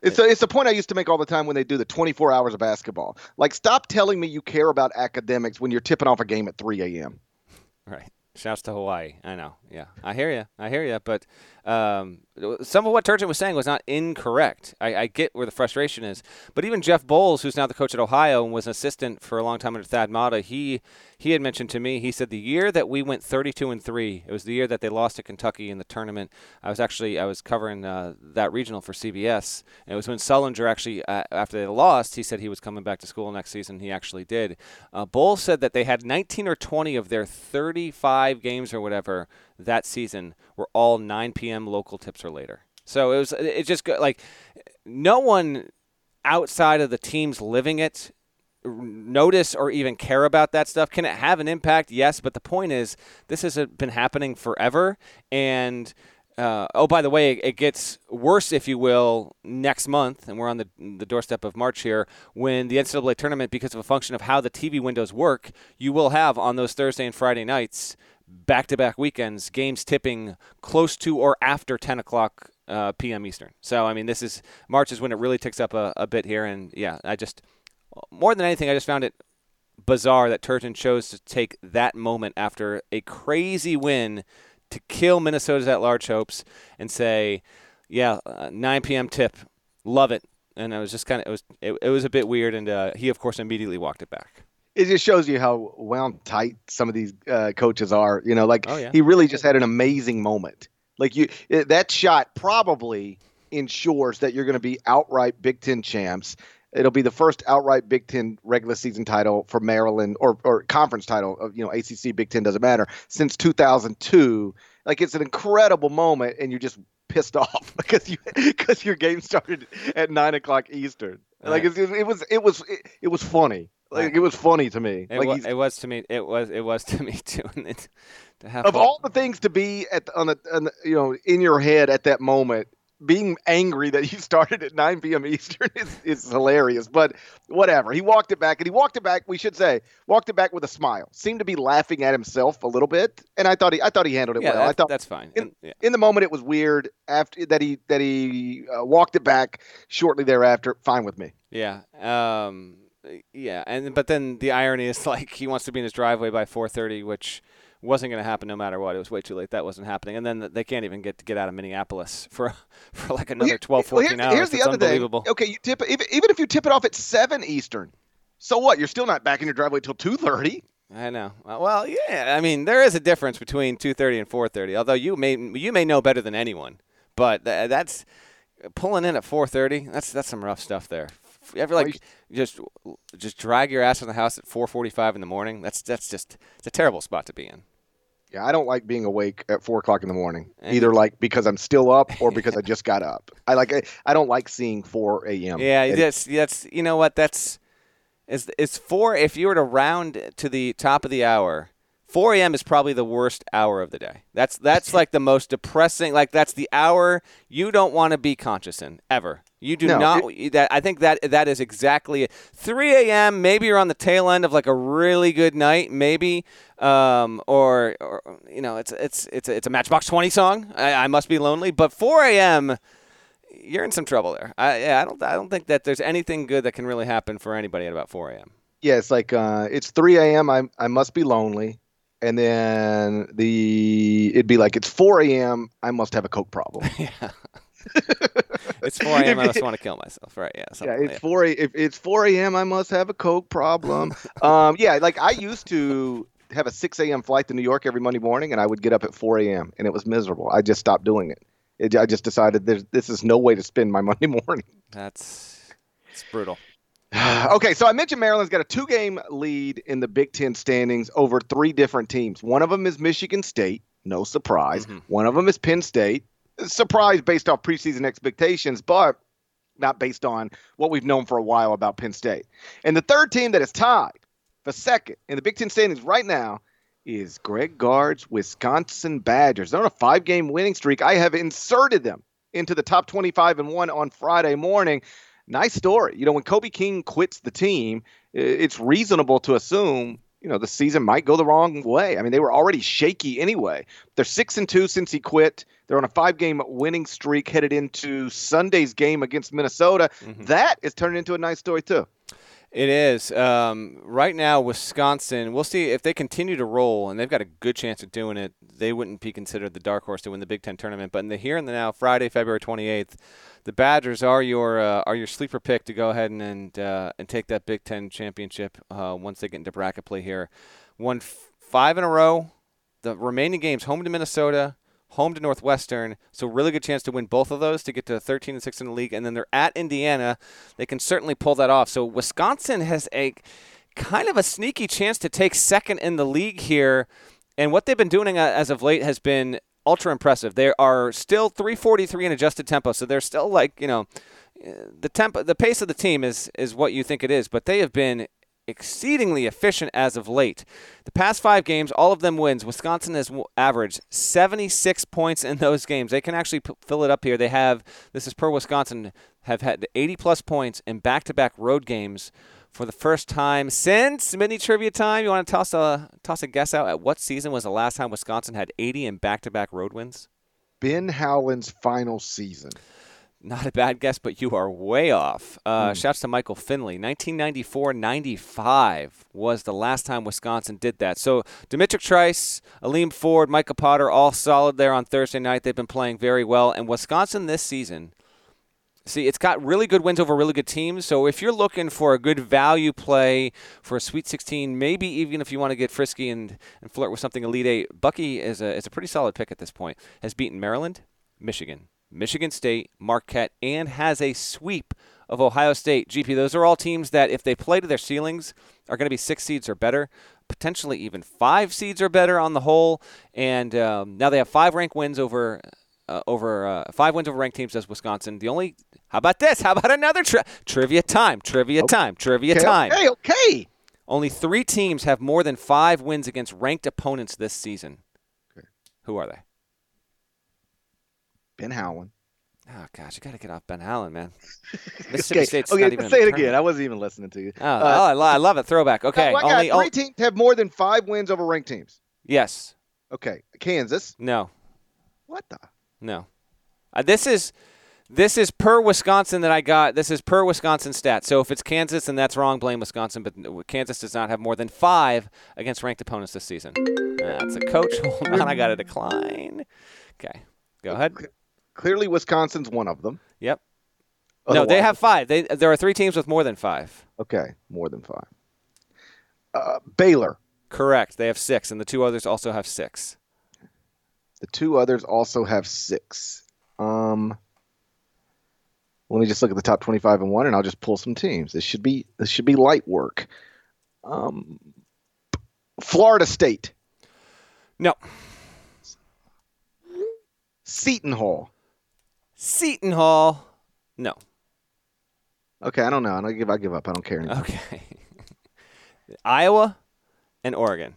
Speaker 1: It's a, it's a point I used to make all the time when they do the 24 hours of basketball. Like, stop telling me you care about academics when you're tipping off a game at 3 a.m.
Speaker 2: Right. Shouts to Hawaii. I know. Yeah, I hear you. I hear you. But um, some of what Turgeon was saying was not incorrect. I, I get where the frustration is. But even Jeff Boals, who's now the coach at Ohio and was an assistant for a long time under Thad Matta, he he had mentioned to me. He said the year that we went 32 and three, it was the year that they lost to Kentucky in the tournament. I was actually I was covering uh, that regional for CBS. And it was when Sullinger actually uh, after they lost, he said he was coming back to school next season. He actually did. Uh, Boals said that they had 19 or 20 of their 35 games or whatever that season were all 9 p.m. local tips or later. So it was it just like no one outside of the teams living it notice or even care about that stuff. Can it have an impact? Yes, but the point is, this has been happening forever. And uh, oh, by the way, it gets worse, if you will, next month, and we're on the, the doorstep of March here, when the NCAA tournament, because of a function of how the TV windows work, you will have on those Thursday and Friday nights, back to back weekends, games tipping close to or after 10 o'clock uh, p.m. Eastern. So, I mean, this is March is when it really ticks up a, a bit here. And yeah, I just more than anything, I just found it bizarre that Turgeon chose to take that moment after a crazy win to kill Minnesota's at large hopes and say, yeah, uh, 9 p.m. tip, love it. And I was just kind of it was it, it was a bit weird, and uh, he of course immediately walked it back.
Speaker 1: It just shows you how wound tight some of these uh, coaches are. You know, like oh, yeah. he really just had an amazing moment. Like you, that shot probably ensures that you're going to be outright Big Ten champs It'll be the first outright Big Ten regular season title for Maryland or, or conference title of you know ACC Big Ten doesn't matter since 2002. Like it's an incredible moment, and you're just pissed off because you because your game started at nine o'clock Eastern. Like it, it was it was it, it was funny. Like it was funny to me.
Speaker 2: It,
Speaker 1: like
Speaker 2: was, it was to me. It was it was to me too.
Speaker 1: to have of all the things to be at on the, on the you know in your head at that moment, being angry that you started at 9 p.m. Eastern is, is hilarious, but whatever. He walked it back, and he walked it back. We should say walked it back with a smile. Seemed to be laughing at himself a little bit, and I thought he I thought he handled it
Speaker 2: yeah,
Speaker 1: well. I thought
Speaker 2: that's fine.
Speaker 1: In,
Speaker 2: yeah.
Speaker 1: in, the moment, it was weird. After that, he that he uh, walked it back shortly thereafter. Fine with me.
Speaker 2: Yeah. Um, yeah, and but then the irony is like he wants to be in his driveway by 4:30, which wasn't going to happen no matter what. It was way too late. That wasn't happening. And then they can't even get to get out of Minneapolis for for like another well, 12, 14
Speaker 1: well, here's,
Speaker 2: hours.
Speaker 1: Here's the other thing. Okay, you tip even, even if you tip it off at seven Eastern, so what? You're still not back in your driveway till two thirty.
Speaker 2: I know. Uh, well, yeah. I mean, there is a difference between two thirty and four thirty. Although you may you may know better than anyone, but th- that's pulling in at four thirty. That's that's some rough stuff there. You ever like just just drag your ass in the house at 4:45 in the morning? That's that's just it's a terrible spot to be in.
Speaker 1: Yeah, I don't like being awake at four o'clock in the morning. And either like because I'm still up or because I just got up. I like I, I don't like seeing 4 a.m.
Speaker 2: Yeah, that's that's you know what that's is is four. If you were to round to the top of the hour, 4 a.m. is probably the worst hour of the day. That's that's like the most depressing. Like that's the hour you don't want to be conscious in ever. You do no, not. It, that I think that that is exactly it. 3 a.m. Maybe you're on the tail end of like a really good night, maybe, um, or, or you know, it's it's it's a, it's a Matchbox 20 song. I, I must be lonely, but 4 a.m. You're in some trouble there. I yeah, I don't I don't think that there's anything good that can really happen for anybody at about 4 a.m.
Speaker 1: Yeah, it's like uh, it's 3 a.m. I I must be lonely and then the it'd be like it's 4 a.m. I must have a coke problem.
Speaker 2: yeah. it's 4 a.m. I just want to kill myself, right? Yeah.
Speaker 1: Yeah. It's like 4 a, if it's 4 a.m. I must have a coke problem. um. Yeah. Like I used to have a 6 a.m. flight to New York every Monday morning, and I would get up at 4 a.m. and it was miserable. I just stopped doing it. it I just decided this is no way to spend my Monday morning.
Speaker 2: That's it's brutal.
Speaker 1: okay, so I mentioned Maryland's got a two game lead in the Big Ten standings over three different teams. One of them is Michigan State, no surprise. Mm-hmm. One of them is Penn State, surprise based off preseason expectations, but not based on what we've known for a while about Penn State. And the third team that is tied for second in the Big Ten standings right now is Greg Gard's Wisconsin Badgers. They're on a five game winning streak. I have inserted them into the top 25 and 1 on Friday morning nice story. You know, when Kobe King quits the team, it's reasonable to assume you know the season might go the wrong way. I mean, they were already shaky anyway. They're six and two since he quit. They're on a five-game winning streak headed into Sunday's game against Minnesota. Mm-hmm. That is turning into a nice story too.
Speaker 2: It is. Um, right now, Wisconsin, we'll see if they continue to roll, and they've got a good chance of doing it. They wouldn't be considered the dark horse to win the Big Ten tournament. But in the here and the now, Friday, February 28th, the Badgers are your uh, are your sleeper pick to go ahead and and, uh, and take that Big Ten championship uh, once they get into bracket play here. Won f- five in a row. The remaining games home to Minnesota, home to Northwestern, so really good chance to win both of those to get to 13 and 6 in the league, and then they're at Indiana. They can certainly pull that off. So Wisconsin has a kind of a sneaky chance to take second in the league here. And what they've been doing uh, as of late has been ultra impressive. They are still 343 in adjusted tempo, so they're still like you know the tempo, the pace of the team is is what you think it is, but they have been exceedingly efficient as of late. The past five games, all of them wins. Wisconsin has averaged 76 points in those games. They can actually p- fill it up here. They have, this is per Wisconsin, have had 80 plus points in back to back road games for the first time since mini trivia time. You want to toss a toss a guess out at what season was the last time Wisconsin had 80 in back-to-back road wins?
Speaker 1: Ben Howland's final season.
Speaker 2: Not a bad guess, but you are way off. Uh, mm. Shouts to Michael Finley. 1994-95 was the last time Wisconsin did that. So D'Mitrik Trice, Aleem Ford, Micah Potter, all solid there on Thursday night. They've been playing very well. And Wisconsin this season See, it's got really good wins over really good teams. So if you're looking for a good value play for a Sweet 16, maybe even if you want to get frisky and, and flirt with something Elite Eight, Bucky is a, is a pretty solid pick at this point. Has beaten Maryland, Michigan, Michigan State, Marquette, and has a sweep of Ohio State. GP, those are all teams that, if they play to their ceilings, are going to be six seeds or better, potentially even five seeds or better on the whole. And um, now they have five rank wins over uh, over uh, five wins over ranked teams as Wisconsin. The only how about this? How about another tri- trivia time? Trivia time. Trivia
Speaker 1: okay,
Speaker 2: time.
Speaker 1: Okay, okay.
Speaker 2: Only three teams have more than five wins against ranked opponents this season. Okay. Who are they?
Speaker 1: Ben Howland.
Speaker 2: Oh gosh, you got to get off Ben Howland, man. Mississippi
Speaker 1: okay.
Speaker 2: State's
Speaker 1: okay,
Speaker 2: not even.
Speaker 1: say it again. I wasn't even listening to you.
Speaker 2: Oh, uh, oh I, lo- I, love it. Throwback. Okay,
Speaker 1: no, only three teams have more than five wins over ranked teams.
Speaker 2: Yes.
Speaker 1: Okay, Kansas.
Speaker 2: No.
Speaker 1: What the?
Speaker 2: No. Uh, this is this is per Wisconsin that I got. This is per Wisconsin stat. So if it's Kansas, then that's wrong. Blame Wisconsin. But Kansas does not have more than five against ranked opponents this season. That's a coach. Hold on, I got to decline. Okay, go ahead.
Speaker 1: Clearly, Wisconsin's one of them.
Speaker 2: Yep. Otherwise. No, they have five. They, there are three teams with more than five.
Speaker 1: Okay, more than five. Uh, Baylor.
Speaker 2: Correct. They have six, and the two others also have six.
Speaker 1: The two others also have six. Um, let me just look at the top 25 and one, and I'll just pull some teams. This should be this should be light work. Um, Florida State.
Speaker 2: No.
Speaker 1: Seton Hall.
Speaker 2: Seton Hall. No.
Speaker 1: Okay, I don't know. I don't give. I give up. I don't care anymore.
Speaker 2: Okay. Iowa and Oregon.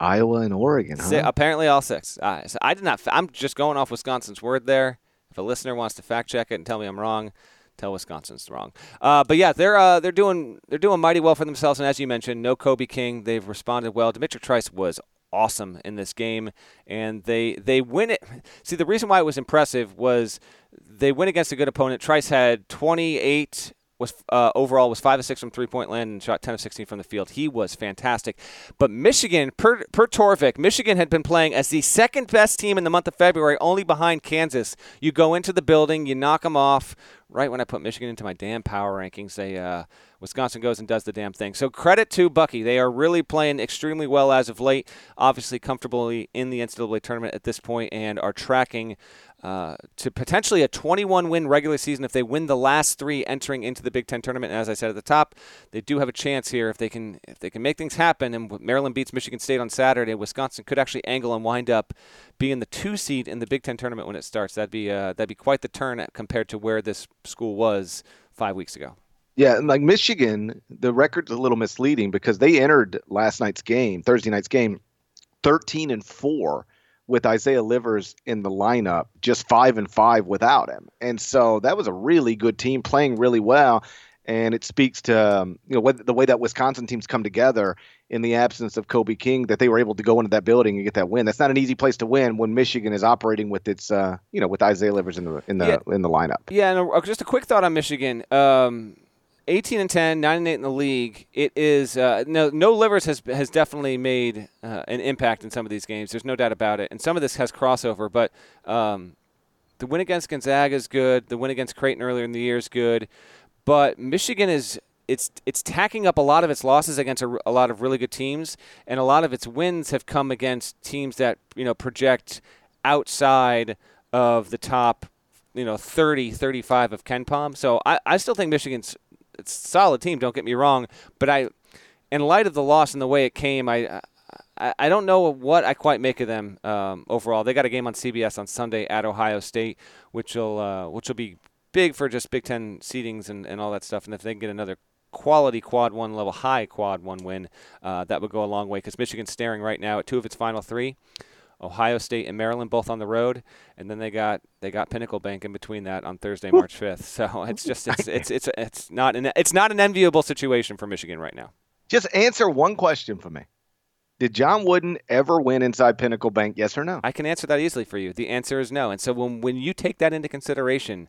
Speaker 1: Iowa and Oregon. Huh?
Speaker 2: apparently, all six. Uh, so I did not. I'm just going off Wisconsin's word there. If a listener wants to fact check it and tell me I'm wrong, tell Wisconsin's wrong. Uh, but yeah, they're uh, they're doing they're doing mighty well for themselves. And as you mentioned, no Kobe King. They've responded well. D'Mitrik Trice was awesome in this game, and they they win it. See, the reason why it was impressive was they win against a good opponent. Trice had 28 was uh, overall was five of six from three point land and shot ten of sixteen from the field. He was fantastic. But Michigan, per, per Torvik, Michigan had been playing as the second best team in the month of February, only behind Kansas. You go into the building, you knock them off. Right when I put Michigan into my damn power rankings, they uh, Wisconsin goes and does the damn thing. So credit to Bucky. They are really playing extremely well as of late. Obviously, comfortably in the NCAA tournament at this point, and are tracking uh, to potentially a 21 win regular season if they win the last three entering into the Big Ten tournament. And as I said at the top, they do have a chance here if they can if they can make things happen. And Maryland beats Michigan State on Saturday, Wisconsin could actually angle and wind up being the two seed in the Big Ten tournament when it starts. That'd be uh, that'd be quite the turn compared to where this school was five weeks ago.
Speaker 1: Yeah, and like Michigan, the record's a little misleading because they entered last night's game, Thursday night's game, 13 and 4 with Isaiah Livers in the lineup, just five and five without him. And so that was a really good team playing really well. And it speaks to um, you know what, the way that Wisconsin teams come together in the absence of Kobe King that they were able to go into that building and get that win. That's not an easy place to win when Michigan is operating with its uh, you know with Isaiah Livers in the in the yeah. in the lineup.
Speaker 2: Yeah, and a, just a quick thought on Michigan. Um, 18 and 10, 9 and 8 in the league. It is uh, no no Livers has has definitely made uh, an impact in some of these games. There's no doubt about it. And some of this has crossover, but um, the win against Gonzaga is good. The win against Creighton earlier in the year is good. But Michigan is it's it's tacking up a lot of its losses against a, a lot of really good teams, and a lot of its wins have come against teams that you know project outside of the top you know 30 35 of KenPom. So I, I still think Michigan's it's a solid team. Don't get me wrong, but I, in light of the loss and the way it came, I. I, I don't know what I quite make of them um, overall. They got a game on CBS on Sunday at Ohio State, which will uh, which will be big for just Big Ten seedings and, and all that stuff. And if they can get another quality quad one level high quad one win, uh, that would go a long way because Michigan's staring right now at two of its final three. Ohio State and Maryland both on the road, and then they got they got Pinnacle Bank in between that on Thursday, March fifth. So it's just it's it's it's it's not an it's not an enviable situation for Michigan right now.
Speaker 1: Just answer one question for me. Did John Wooden ever win inside Pinnacle Bank? Yes or no?
Speaker 2: I can answer that easily for you. The answer is no. And so when when you take that into consideration,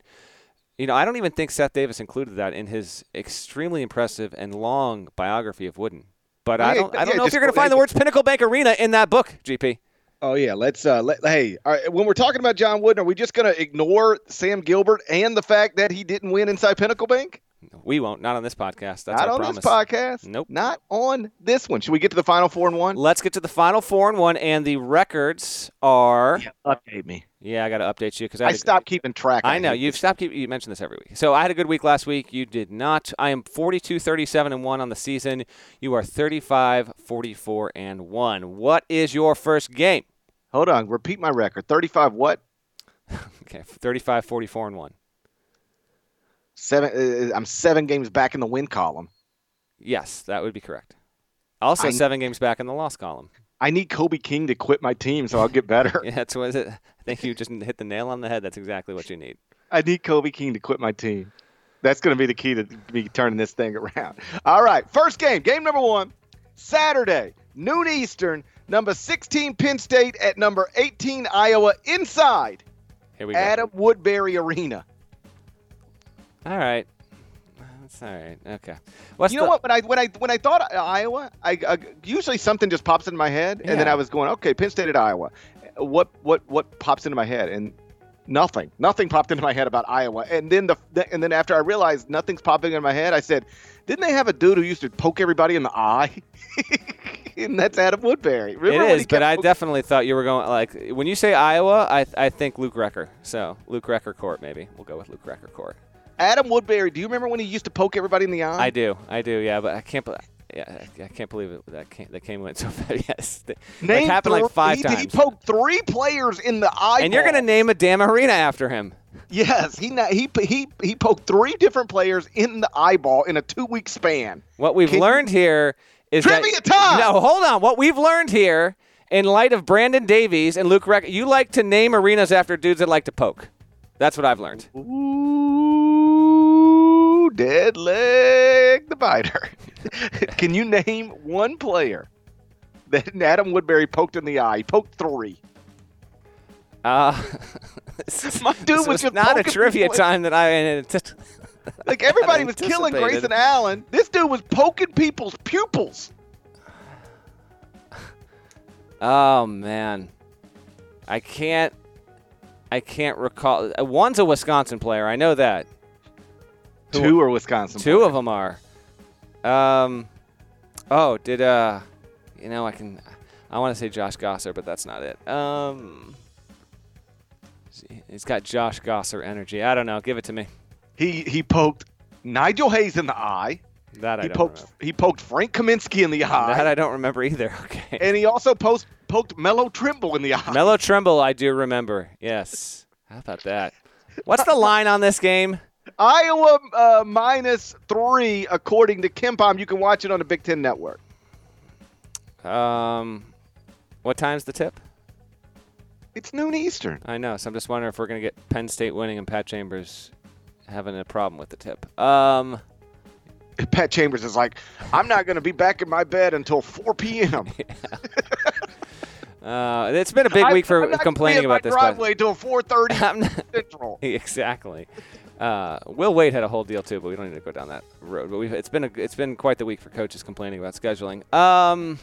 Speaker 2: you know I don't even think Seth Davis included that in his extremely impressive and long biography of Wooden. But I don't I don't know if you're going to find the words Pinnacle Bank Arena in that book, GP.
Speaker 1: Oh yeah, let's. Uh, let, hey, all right, when we're talking about John Wooden, are we just going to ignore Sam Gilbert and the fact that he didn't win inside Pinnacle Bank?
Speaker 2: We won't. Not on this podcast. That's
Speaker 1: Not
Speaker 2: our
Speaker 1: on
Speaker 2: promise.
Speaker 1: this podcast.
Speaker 2: Nope.
Speaker 1: Not on this one. Should we get to the final four and one?
Speaker 2: Let's get to the final four and one, and the records are.
Speaker 1: Update me.
Speaker 2: Yeah, I got to update you because
Speaker 1: I stopped keeping track.
Speaker 2: I know you've
Speaker 1: this.
Speaker 2: stopped. Keep, you mentioned this every week. So I had a good week last week. You did not. I am 42, 37, and one on the season. You are 35, 44, and one. What is your first game?
Speaker 1: Hold on. Repeat my record. Thirty-five. What?
Speaker 2: Okay, 35, 44, and one.
Speaker 1: Seven. Uh, I'm seven games back in the win column.
Speaker 2: Yes, that would be correct. Also,
Speaker 1: I-
Speaker 2: seven games back in the loss column.
Speaker 1: I need Kobe King to quit my team so I'll get better.
Speaker 2: Yeah, that's what it. I think you just hit the nail on the head. That's exactly what you need.
Speaker 1: I need Kobe King to quit my team. That's going to be the key to me turning this thing around. All right, first game, game number one, Saturday, noon Eastern, number 16 Penn State at number 18 Iowa inside
Speaker 2: Here we go.
Speaker 1: Adam Woodbury Arena.
Speaker 2: All right. That's all right. Okay. What's
Speaker 1: You know
Speaker 2: the-
Speaker 1: what? When I when I when I thought uh, Iowa, I, I usually something just pops in my head, and then I was going, okay, Penn State at Iowa. What what what pops into my head? And nothing, nothing popped into my head about Iowa. And then the and then after I realized nothing's popping in my head, I said, didn't they have a dude who used to poke everybody in the eye? and that's Adam Woodbury.
Speaker 2: It
Speaker 1: Remember when
Speaker 2: is, but I definitely thought you were going like when you say Iowa, I I think Luke Recker. So Luke Recker Court, maybe we'll go with Luke Recker Court.
Speaker 1: Adam Woodbury. Do you remember when he used to poke everybody in the eye?
Speaker 2: I do, I do, yeah, but I can't. Yeah, I can't believe it. That came, that came went so fast. Yes, Th- like happened like five
Speaker 1: he,
Speaker 2: times.
Speaker 1: He poked three players in the eye.
Speaker 2: and you're gonna name a damn arena after him.
Speaker 1: Yes, he he he he poked three different players in the eyeball in a two week span.
Speaker 2: What we've
Speaker 1: Can you-
Speaker 2: learned here is
Speaker 1: Trivia
Speaker 2: that
Speaker 1: time!
Speaker 2: no, hold on. What we've learned here, in light of Brandon Davies and Luke Recker, you like to name arenas after dudes that like to poke. That's what I've learned.
Speaker 1: Ooh, dead leg the biter. Can you name one player that Adam Woodbury poked in the eye? He poked three.
Speaker 2: Uh, this,
Speaker 1: My dude was just
Speaker 2: not a trivia
Speaker 1: people
Speaker 2: time that I.
Speaker 1: Like everybody was killing. Grayson Allen. This dude was poking people's pupils.
Speaker 2: Oh man, I can't. I can't recall. uh, One's a Wisconsin player. I know that.
Speaker 1: Two are Wisconsin.
Speaker 2: Two
Speaker 1: players.
Speaker 2: of them are. Um. Oh, did uh, you know I can. I want to say Josh Gasser, but that's not it. Um. He's got Josh Gasser energy. I don't know. Give it to me.
Speaker 1: He he poked Nigel Hayes in the eye.
Speaker 2: That I
Speaker 1: he
Speaker 2: don't
Speaker 1: poked
Speaker 2: remember.
Speaker 1: he poked Frank Kaminsky in the eye.
Speaker 2: That I don't remember either. Okay.
Speaker 1: and he also post, poked Melo Trimble in the eye.
Speaker 2: Melo Trimble, I do remember. Yes. How about that? What's the line on this game?
Speaker 1: Iowa uh, minus three, according to KenPom. You can watch it on the Big Ten Network.
Speaker 2: Um, what time's the tip?
Speaker 1: It's noon Eastern.
Speaker 2: I know, so I'm just wondering if we're gonna get Penn State winning and Pat Chambers having a problem with the tip. Um,
Speaker 1: Pat Chambers is like, I'm not going to be back in my bed until 4 p.m.
Speaker 2: uh, it's been a big week for
Speaker 1: I'm not gonna
Speaker 2: complaining about this.
Speaker 1: Driveway till 4:30
Speaker 2: not,
Speaker 1: Central.
Speaker 2: exactly. Uh, Will Wade had a whole deal too, but we don't need to go down that road. But we've, it's been a, it's been quite the week for coaches complaining about scheduling. Um,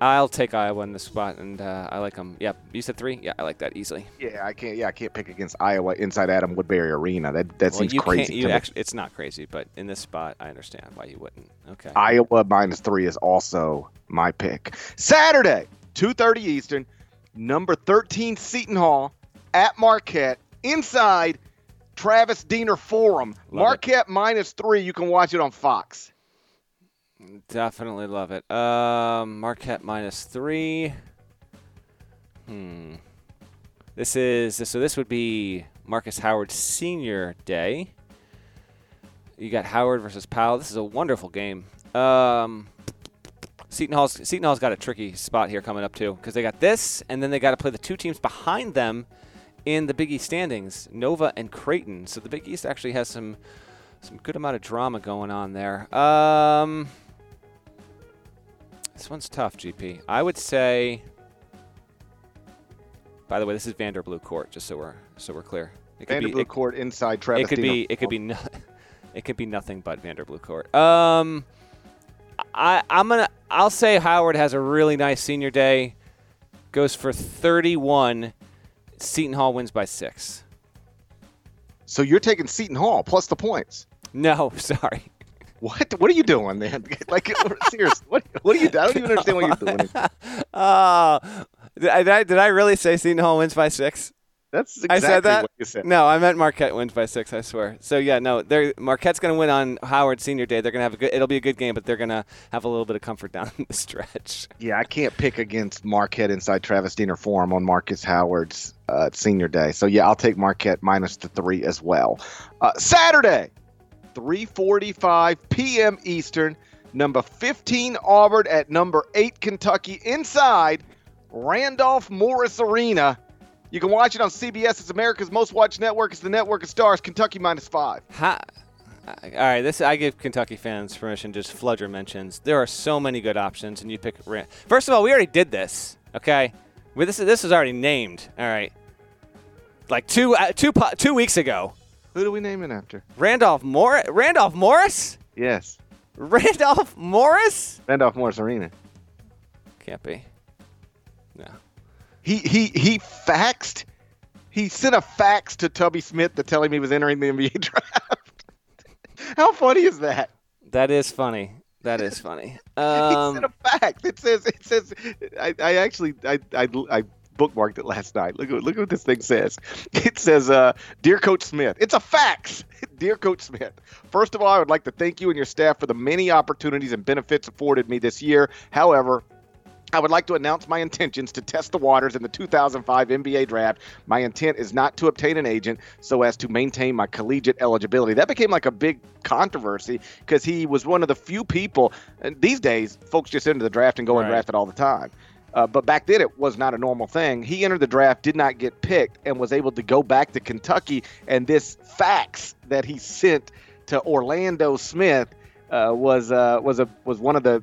Speaker 2: I'll take Iowa in this spot, and uh, I like them. Yeah, you said three. Yeah, I like that easily.
Speaker 1: Yeah, I can't. Yeah, I can't pick against Iowa inside Adam Woodbury Arena. That that
Speaker 2: well,
Speaker 1: seems crazy.
Speaker 2: You
Speaker 1: to me.
Speaker 2: actually, it's not crazy, but in this spot, I understand why you wouldn't. Okay.
Speaker 1: Iowa minus three is also my pick. Saturday, 2:30 Eastern, number 13 Seton Hall at Marquette inside Travis Diener Forum.
Speaker 2: Love it.
Speaker 1: Marquette minus three. You can watch it on Fox.
Speaker 2: Definitely love it. Um, Marquette minus three. Hmm. This is so. This would be Marcus Howard Senior Day. You got Howard versus Powell. This is a wonderful game. Um, Seton Hall's Seton Hall's got a tricky spot here coming up too because they got this, and then they got to play the two teams behind them in the Big East standings, Nova and Creighton. So the Big East actually has some some good amount of drama going on there. Um, this one's tough, GP. I would say. By the way, this is Vanderblue Court, just so we're so we're clear.
Speaker 1: It could Vanderblue be, it, Court inside Travis.
Speaker 2: It could be. It could be. No, it could be nothing but Vanderblue Court. Um, I I'm gonna. I'll say Howard has a really nice senior day. Goes for 31. Seton Hall wins by six.
Speaker 1: So you're taking Seton Hall plus the points.
Speaker 2: No, sorry.
Speaker 1: What? What are you doing, man? Like, seriously, what? What are you? I don't even understand what you're doing.
Speaker 2: Uh, did I, did I really say Seton Hall wins by six?
Speaker 1: That's exactly I
Speaker 2: said that?
Speaker 1: what you said.
Speaker 2: No, I meant Marquette wins by six. I swear. So yeah, no, they're Marquette's going to win on Howard Senior Day. They're going to have a good. It'll be a good game, but they're going to have a little bit of comfort down the stretch.
Speaker 1: Yeah, I can't pick against Marquette inside Travis Diener Forum on Marcus Howard's uh, Senior Day. So yeah, I'll take Marquette minus the three as well. Uh, Saturday, 3:45 p.m. Eastern. Number 15 Auburn at number eight Kentucky inside Randolph Morris Arena. You can watch it on CBS. It's America's most watched network. It's the network of stars. Kentucky minus five.
Speaker 2: Ha- all right, this I give Kentucky fans permission just flood your mentions. There are so many good options, and you pick. First of all, we already did this. Okay, this is this is already named. All right, like two uh, two two weeks ago.
Speaker 1: Who do we name it after?
Speaker 2: Randolph Morris. Randolph Morris.
Speaker 1: Yes.
Speaker 2: Randolph Morris.
Speaker 1: Randolph Morris Arena.
Speaker 2: Can't be. No.
Speaker 1: He he he faxed. He sent a fax to Tubby Smith to tell him he was entering the NBA draft. How funny is that?
Speaker 2: That is funny. That is funny.
Speaker 1: Um, he sent a fax. It says it says. I, I actually I, I I bookmarked it last night. Look at look at what this thing says. It says, uh, "Dear Coach Smith." It's a fax. Dear Coach Smith. First of all, I would like to thank you and your staff for the many opportunities and benefits afforded me this year. However, I would like to announce my intentions to test the waters in the 2005 NBA draft. My intent is not to obtain an agent so as to maintain my collegiate eligibility. That became like a big controversy because he was one of the few people. And these days, folks just enter the draft and go right. and draft it all the time. Uh, but back then, it was not a normal thing. He entered the draft, did not get picked, and was able to go back to Kentucky. And this fax that he sent to Orlando Smith uh, was uh, was a was one of the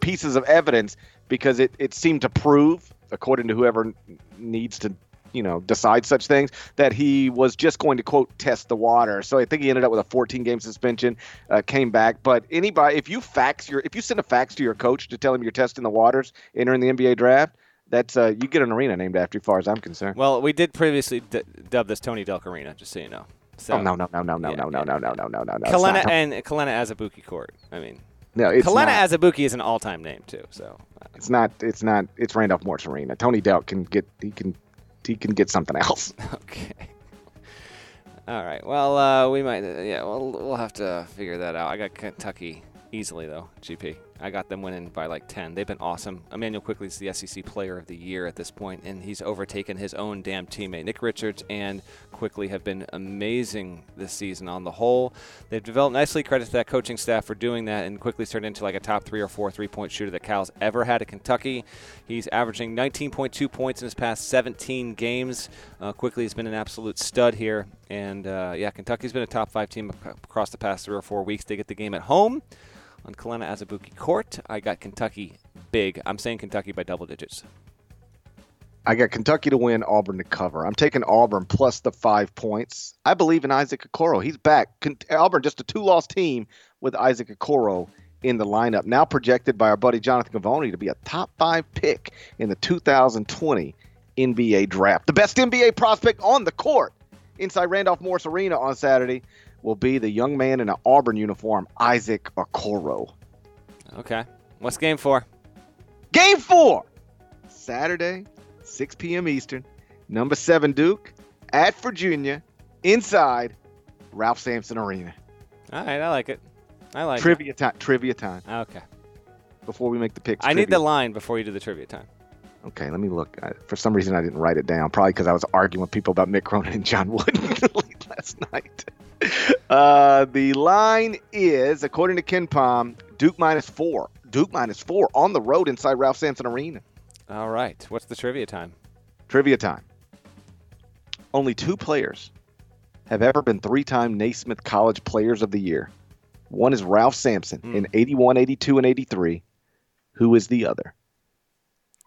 Speaker 1: pieces of evidence because it, it seemed to prove, according to whoever needs to, you know, decide such things, that he was just going to quote test the water. So I think he ended up with a 14 game suspension, uh, came back. But anybody, if you fax your, if you send a fax to your coach to tell him you're testing the waters, entering the NBA draft, that's uh, you get an arena named after you, far as I'm concerned.
Speaker 2: Well, we did previously d- dub this Tony Delk Arena, just so you know. So,
Speaker 1: oh no no no no no yeah, no no no no no no no no.
Speaker 2: Kelenna and Kelenna Azubuike Court. I mean.
Speaker 1: No, it's
Speaker 2: Kelenna
Speaker 1: not.
Speaker 2: Azubuike is an all-time name too. So
Speaker 1: it's not. It's not. It's Randolph Morris Arena. Tony Delk can get. He can. He can get something else.
Speaker 2: Okay. All right. Well, uh, we might. Yeah. We'll we'll have to figure that out. I got Kentucky easily though. GP. I got them winning by like 10. They've been awesome. Emmanuel Quickley is the SEC Player of the Year at this point, and he's overtaken his own damn teammate. Nick Richards and Quickley have been amazing this season on the whole. They've developed nicely. Credit to that coaching staff for doing that, and Quickley turned into like a top three or four three-point shooter that Cal's ever had at Kentucky. He's averaging 19.2 points in his past 17 games. Uh, Quickley has been an absolute stud here, and uh, yeah, Kentucky's been a top five team across the past three or four weeks. They get the game at home on Kelenna Azubuike Court. I got Kentucky big. I'm saying Kentucky by double digits.
Speaker 1: I got Kentucky to win, Auburn to cover. I'm taking Auburn plus the five points. I believe in Isaac Okoro. He's back. Auburn just a two-loss team with Isaac Okoro in the lineup. Now projected by our buddy Jonathan Givony to be a top five pick in the 2020 NBA draft. The best NBA prospect on the court inside Randolph Morris Arena on Saturday will be the young man in an Auburn uniform, Isaac Okoro.
Speaker 2: Okay. What's game four?
Speaker 1: Game four, Saturday, 6 p.m. Eastern. Number seven Duke at Virginia, inside Ralph Sampson Arena.
Speaker 2: All right, I like it. I like
Speaker 1: trivia
Speaker 2: it.
Speaker 1: time. Trivia time.
Speaker 2: Okay.
Speaker 1: Before we make the picks,
Speaker 2: I trivia. need the line before you do the trivia time.
Speaker 1: Okay, let me look. For some reason, I didn't write it down. Probably because I was arguing with people about Mick Cronin and John Wooden last night. Uh, the line is, according to KenPom, Duke minus four. Duke minus four on the road inside Ralph Sampson Arena.
Speaker 2: All right. What's the trivia time?
Speaker 1: Trivia time. Only two players have ever been three time Naismith College Players of the Year. One is Ralph Sampson
Speaker 2: Hmm.
Speaker 1: in 81, 82, and 83. Who is the other?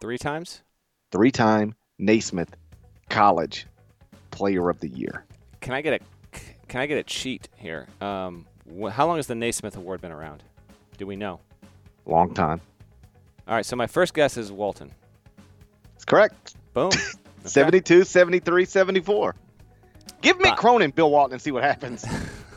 Speaker 2: Three times?
Speaker 1: Three time Naismith College Player of the Year.
Speaker 2: Can I get a can I get a cheat here? Um, wh- how long has the Naismith Award been around? Do we know?
Speaker 1: Long time.
Speaker 2: All right. So my first guess is Walton.
Speaker 1: It's correct.
Speaker 2: Boom.
Speaker 1: 72, 73, 74. Give Mick
Speaker 2: Uh,
Speaker 1: Cronin Bill Walton and see what happens.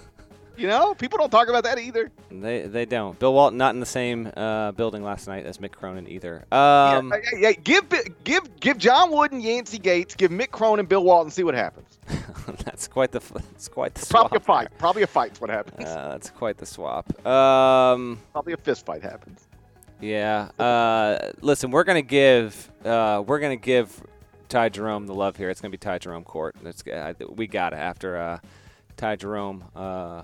Speaker 1: you know, people don't talk about that either.
Speaker 2: They they don't. Bill Walton not in the same uh, building last night as Mick Cronin either. Um,
Speaker 1: yeah, yeah, yeah, give give give John Wooden Yancey Gates, give Mick Cronin Bill Walton, see what happens.
Speaker 2: that's quite the that's quite the swap.
Speaker 1: Probably a fight. Probably a fight's what happens.
Speaker 2: Uh, that's quite the swap. Um,
Speaker 1: Probably a fist fight happens.
Speaker 2: yeah. Uh, listen, we're gonna give uh, we're gonna give Ty Jerome the love here. It's gonna be Ty Jerome court. It's, uh, we got it after uh, Ty Jerome. Uh,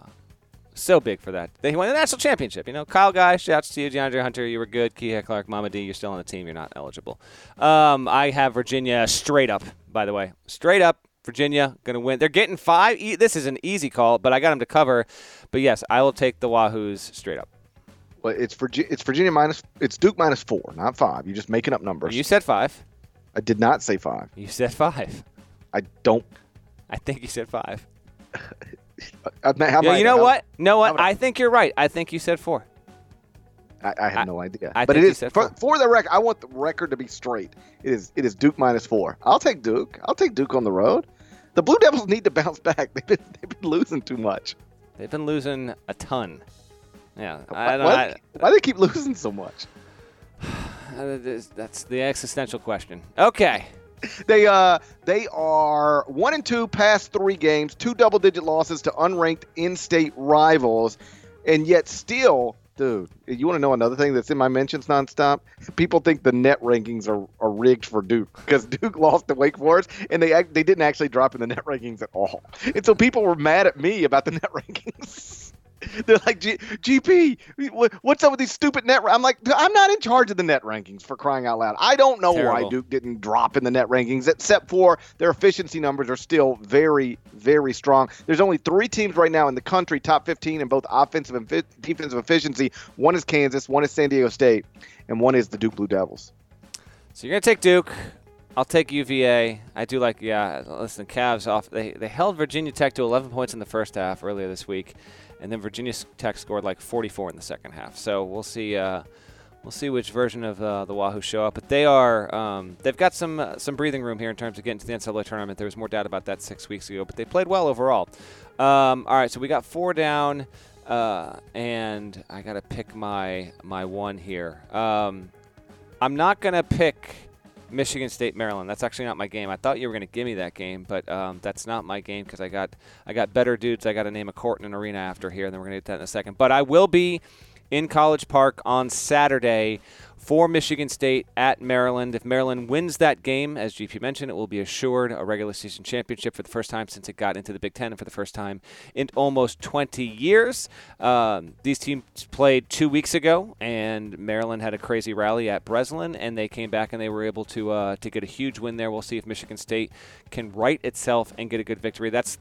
Speaker 2: so big for that. They won the national championship. You know, Kyle Guy, shouts to you, DeAndre Hunter. You were good. Kihei Clark, Mamadi, you're still on the team. You're not eligible. Um, I have Virginia straight up, by the way. Straight up, Virginia going to win. They're getting five. E- This is an easy call, but I got them to cover. But yes, I will take the Wahoos straight up.
Speaker 1: Well, it's Virginia. It's Virginia minus. It's Duke minus four, not five. You're just making up numbers.
Speaker 2: You said five.
Speaker 1: I did not say five.
Speaker 2: You said five.
Speaker 1: I don't.
Speaker 2: I think you said five.
Speaker 1: I,
Speaker 2: Yeah, you know
Speaker 1: how-
Speaker 2: what? know what?
Speaker 1: I-
Speaker 2: I think you're right. I think you said four.
Speaker 1: I, I have
Speaker 2: I-
Speaker 1: no idea.
Speaker 2: I
Speaker 1: but
Speaker 2: think
Speaker 1: it
Speaker 2: you
Speaker 1: is
Speaker 2: said
Speaker 1: for, for the record. I want the record to be straight. It is. It is Duke minus four. I'll take Duke. I'll take Duke on the road. The Blue Devils need to bounce back. They've been they've been losing too much.
Speaker 2: They've been losing a ton. Yeah,
Speaker 1: Why,
Speaker 2: I don't.
Speaker 1: why,
Speaker 2: I,
Speaker 1: why do they keep losing so much?
Speaker 2: That's the existential question. Okay.
Speaker 1: They uh they are one and two past three games, two double digit losses to unranked in-state rivals, and yet still, dude, you want to know another thing that's in my mentions nonstop? People think the net rankings are, are rigged for Duke because Duke lost to Wake Forest, and they they didn't actually drop in the net rankings at all, and so people were mad at me about the net rankings. They're like, G- GP, what's up with these stupid net? ra-" I'm like, I'm not in charge of the net rankings for crying out loud. I don't know why Duke didn't drop in the net rankings, except for their efficiency numbers are still very, very strong. There's only three teams right now in the country top 15 in both offensive and fi- defensive efficiency. One is Kansas, one is San Diego State, and one is the Duke Blue Devils.
Speaker 2: So you're gonna take Duke. I'll take UVA. I do like. Yeah, listen, Cavs off. They they held Virginia Tech to 11 points in the first half earlier this week, and then Virginia Tech scored like 44 in the second half. So we'll see. Uh, we'll see which version of uh, the Wahoo show up. But they are. Um, they've got some uh, some breathing room here in terms of getting to the NCAA tournament. There was more doubt about that six weeks ago, but they played well overall. Um, all right, so we got four down, uh, and I got to pick my my one here. Um, I'm not gonna pick Michigan State, Maryland. That's actually not my game. I thought you were gonna give me that game, but um, that's not my game because I got I got better dudes. I got to name a court and an arena after here, and then we're gonna get that in a second. But I will be in College Park on Saturday for Michigan State at Maryland. If Maryland wins that game, as GP mentioned, it will be assured a regular season championship for the first time since it got into the Big Ten and for the first time in almost 20 years. Um, these teams played two weeks ago, and Maryland had a crazy rally at Breslin, and they came back and they were able to uh, to get a huge win there. We'll see if Michigan State can right itself and get a good victory. That's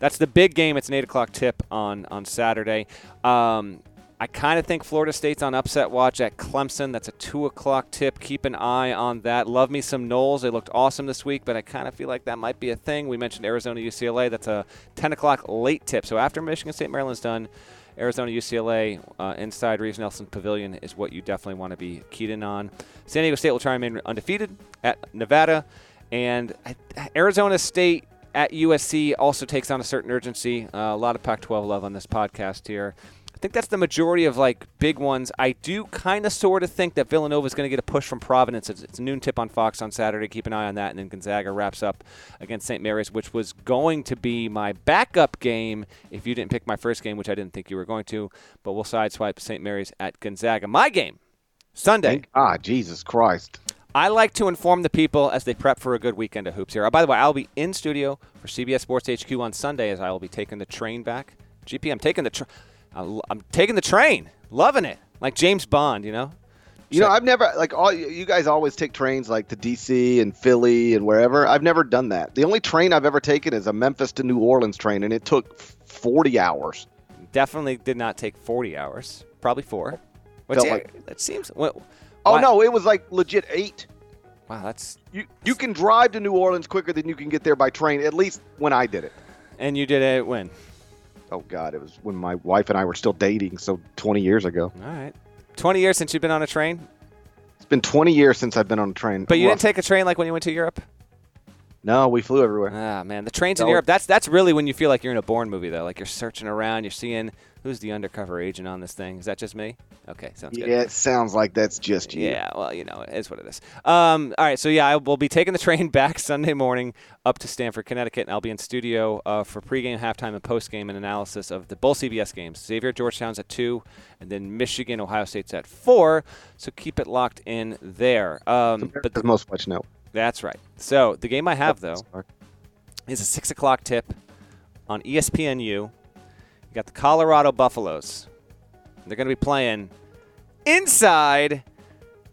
Speaker 2: that's the big game. It's an eight o'clock tip on on Saturday. Um, I kind of think Florida State's on upset watch at Clemson. That's a two o'clock tip. Keep an eye on that. Love me some Noles. They looked awesome this week, but I kind of feel like that might be a thing. We mentioned Arizona UCLA. That's a 10 o'clock late tip. So after Michigan State Maryland's done, Arizona UCLA uh, inside Reeves Nelson Pavilion is what you definitely want to be keyed in on. San Diego State will try and remain undefeated at Nevada, and Arizona State at USC also takes on a certain urgency. Uh, a lot of Pac-12 love on this podcast here. I think that's the majority of like big ones. I do kind of sort of think that Villanova is going to get a push from Providence. It's, it's noon tip on Fox on Saturday. Keep an eye on that. And then Gonzaga wraps up against St. Mary's, which was going to be my backup game if you didn't pick my first game, which I didn't think you were going to. But we'll sideswipe St. Mary's at Gonzaga. My game, Sunday.
Speaker 1: Ah, Jesus Christ.
Speaker 2: I like to inform the people as they prep for a good weekend of hoops here. Oh, by the way, I'll be in studio for CBS Sports HQ on Sunday as I will be taking the train back. GP, I'm taking the tra- I'm taking the train, loving it, like James Bond, you know.
Speaker 1: You know, I've never like all you guys always take trains like to DC and Philly and wherever. I've never done that. The only train I've ever taken is a Memphis to New Orleans train, and it took 40 hours.
Speaker 2: Definitely did not take 40 hours. Probably four.
Speaker 1: Felt
Speaker 2: yeah,
Speaker 1: like-
Speaker 2: that seems. What,
Speaker 1: Oh
Speaker 2: why-
Speaker 1: no, it was like legit eight.
Speaker 2: Wow, that's
Speaker 1: You you can drive to New Orleans quicker than you can get there by train. At least when I did it.
Speaker 2: and you did it when?
Speaker 1: Oh God, it was when my wife and I were still dating, so 20 years ago.
Speaker 2: All right, 20 years since you've been on a train,
Speaker 1: It's been 20 years since I've been on a train.
Speaker 2: but you didn't take a train like when you went to Europe.
Speaker 1: No, we flew everywhere.
Speaker 2: Ah, man, the trains in Europe. That's that's really when you feel like you're in a Bourne movie, though. Like you're searching around, you're seeing who's the undercover agent on this thing. Is that just me? Okay, sounds good.
Speaker 1: Yeah, it sounds like that's just you.
Speaker 2: Yeah, well, you know, it is what it is. Um, all right, so yeah, I will be taking the train back Sunday morning up to Stamford, Connecticut, and I'll be in studio uh, for pregame, halftime, and postgame and analysis of the both CBS games. Xavier Georgetown's at two, and then Michigan, Ohio State's at four. So keep it locked in there. Um, but
Speaker 1: the most watch now.
Speaker 2: that's right. So the game I have though is a six o'clock tip on ESPNU. Got the Colorado Buffaloes. They're going to be playing inside.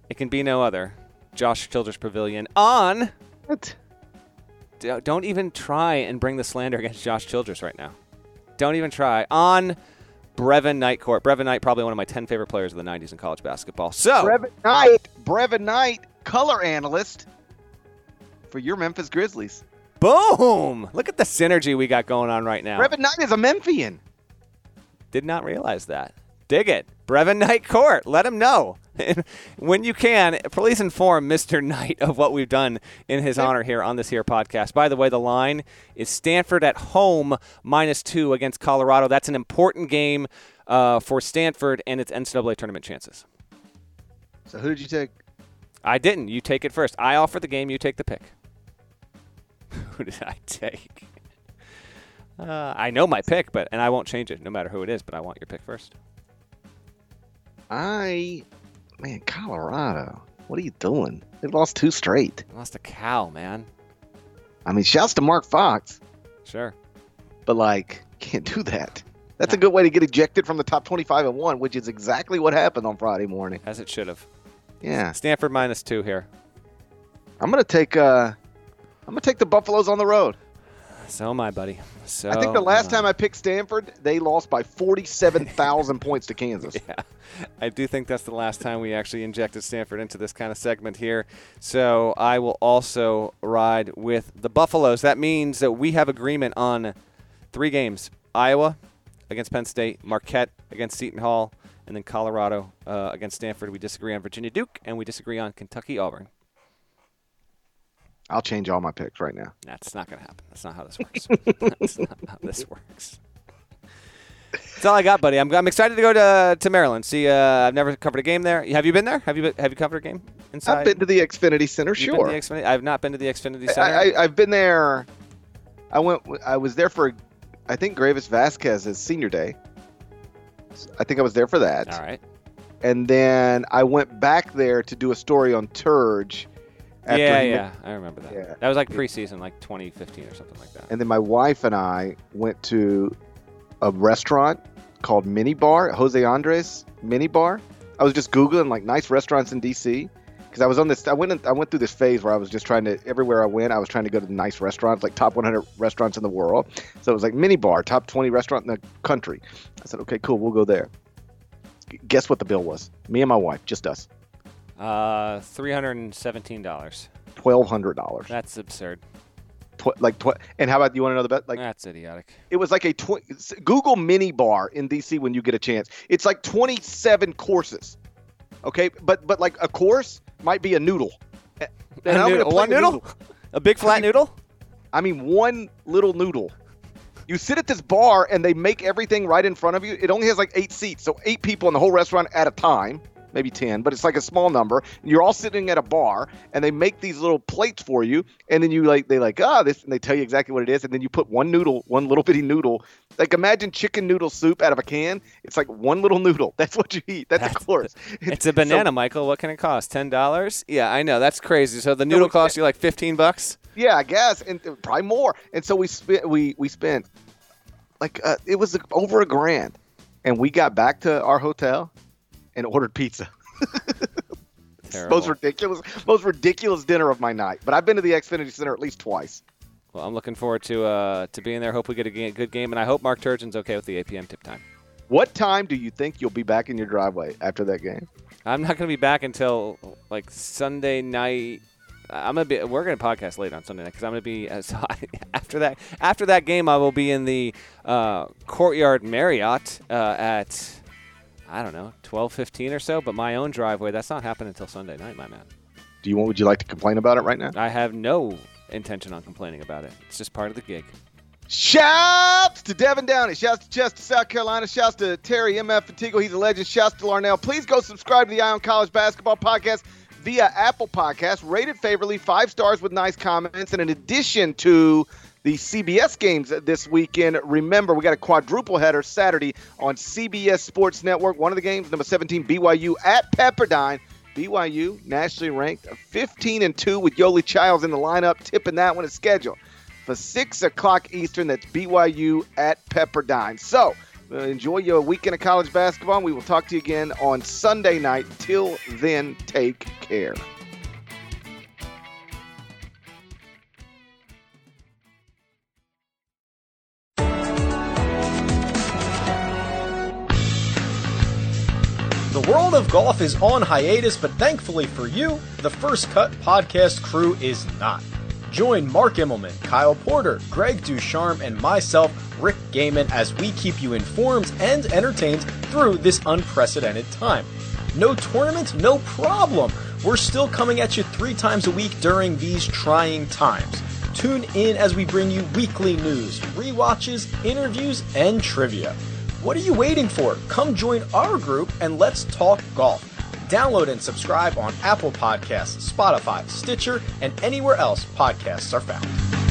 Speaker 2: It can be no other. Josh Childress Pavilion on.
Speaker 1: What?
Speaker 2: Don't even try and bring the slander against Josh Childress right now. Don't even try on Brevin Knight Court. Brevin Knight, probably one of my ten favorite players of the '90s in college basketball. So
Speaker 1: Brevin Knight, Brevin Knight, color analyst for your Memphis Grizzlies.
Speaker 2: boom! Look at the synergy we got going on right now.
Speaker 1: Brevin Knight is a Memphian.
Speaker 2: Did not realize that. Dig it. Brevin Knight Court. Let him know. when you can, please inform Mr. Knight of what we've done in his honor here on this here podcast. By the way, the line is Stanford at home minus two against Colorado. That's an important game uh, for Stanford and its NCAA tournament chances.
Speaker 1: So who did you take?
Speaker 2: I didn't. You take it first. I offer the game. You take the pick. who did I take? Uh, I know my pick, but and I won't change it no matter who it is. But I want your pick first.
Speaker 1: I, man, Colorado. What are you doing? They've lost two straight.
Speaker 2: I lost a cow, man.
Speaker 1: I mean, shouts to Mark Fox,
Speaker 2: Sure.
Speaker 1: but like, can't do that. That's a good way to get ejected from the top 25 and one, which is exactly what happened on Friday morning.
Speaker 2: As it should have.
Speaker 1: Yeah,
Speaker 2: Stanford minus two here.
Speaker 1: I'm gonna take. uh I'm gonna take the Buffaloes on the road.
Speaker 2: So am I, buddy. So
Speaker 1: I think the last
Speaker 2: am
Speaker 1: time I picked Stanford, they lost by 47,000 points to Kansas.
Speaker 2: Yeah, I do think that's the last time we actually injected Stanford into this kind of segment here. So I will also ride with the Buffaloes. That means that we have agreement on three games: Iowa against Penn State, Marquette against Seton Hall, and then Colorado uh, against Stanford. We disagree on Virginia Duke, and we disagree on Kentucky Auburn.
Speaker 1: I'll change all my picks right now.
Speaker 2: That's not going to happen. That's not how this works. That's not how this works. That's all I got, buddy. I'm, I'm excited to go to, to Maryland. See, uh, I've never covered a game there. Have you been there? Have you been, have you covered a game inside?
Speaker 1: I've been to the Xfinity Center,
Speaker 2: You've been
Speaker 1: sure.
Speaker 2: to the Xfinity? I've not been to the Xfinity Center.
Speaker 1: I, I, I've been there. I went. I was there for, I think Greivis Vasquez's senior day. I think I was there for that.
Speaker 2: all right.
Speaker 1: And then I went back there to do a story on Turge.
Speaker 2: Yeah, yeah. I remember that.
Speaker 1: Yeah.
Speaker 2: That was like preseason, like 2015 or something like that.
Speaker 1: And then my wife and I went to a restaurant called Mini Bar, Jose Andres Mini Bar. I was just googling like nice restaurants in DC because I was on this. I went. in- I went through this phase where I was just trying to everywhere I went, I was trying to go to nice restaurants, like top 100 restaurants in the world. So it was like Mini Bar, top 20 restaurant in the country. I said, okay, cool, we'll go there. Guess what the bill was? Me and my wife, just us,
Speaker 2: Uh, $317.
Speaker 1: twelve hundred dollars.
Speaker 2: That's absurd.
Speaker 1: Tw- like, tw- and how about you want to know the bet? Like,
Speaker 2: That's idiotic.
Speaker 1: It was like a tw- Google mini bar in DC when you get a chance. It's like 27 courses. Okay, but but like a course might be a noodle. And
Speaker 2: A
Speaker 1: I'm gonna
Speaker 2: noodle-
Speaker 1: play
Speaker 2: one
Speaker 1: the
Speaker 2: noodle? A big flat noodle?
Speaker 1: I mean, one little noodle. You sit at this bar and they make everything right in front of you. It only has like eight seats, so eight people in the whole restaurant at a time. Maybe 10, but it's like a small number. And you're all sitting at a bar and they make these little plates for you. And then you like, they like, ah, oh, this, and they tell you exactly what it is. And then you put one noodle, one little bitty noodle. Like imagine chicken noodle soup out of a can. It's like one little noodle. That's what you eat. That's, That's a course.
Speaker 2: It's, a banana, so, Michael. What can it cost? $10? Yeah, I know. That's crazy. So the noodle costs you like 15 bucks?
Speaker 1: Yeah, I guess. And uh, probably more. And so we spent, we, we spent like, uh, it was over a grand. And we got back to our hotel and ordered pizza. most ridiculous, most ridiculous dinner of my night. But I've been to the Xfinity Center at least twice.
Speaker 2: Well, I'm looking forward to uh, to being there. Hope we get a good game, and I hope Mark Turgeon's okay with the 8 p.m. tip time.
Speaker 1: What time do you think you'll be back in your driveway after that game?
Speaker 2: I'm not going to be back until like Sunday night. I'm gonna be. We're gonna podcast late on Sunday night because I'm gonna be as after that. After that game, I will be in the uh, Courtyard Marriott uh, at I don't know, 12, 15 or so. But my own driveway, that's not happening until Sunday night, my man.
Speaker 1: Do you want? Would you like to complain about it right now?
Speaker 2: I have no intention on complaining about it. It's just part of the gig.
Speaker 1: Shouts to Devin Downey. Shouts to Chester, South Carolina. Shouts to Terry MF Fatigo. He's a legend. Shouts to Larnell. Please go subscribe to the Eye on College Basketball Podcast via Apple Podcast. Rated favorably, five stars with nice comments. And in addition to the CBS games this weekend. Remember, we got a quadruple header Saturday on CBS Sports Network. One of the games, number 17, BYU at Pepperdine. BYU nationally ranked 15 and 2 with Yoeli Childs in the lineup, tipping that one as scheduled for 6 o'clock Eastern. That's BYU at Pepperdine. So, uh, enjoy your weekend of college basketball. We will talk to you again on Sunday night. Till then, take care.
Speaker 6: The world of golf is on hiatus, but thankfully for you, the First Cut podcast crew is not. Join Mark Immelman, Kyle Porter, Greg DuCharme, and myself, Rick Gehman, as we keep you informed and entertained through this unprecedented time. No tournament, no problem. We're still coming at you three times a week during these trying times. Tune in as we bring you weekly news, re-watches, interviews, and trivia. What are you waiting for? Come join our group and let's talk golf. Download and subscribe on Apple Podcasts, Spotify, Stitcher, and anywhere else podcasts are found.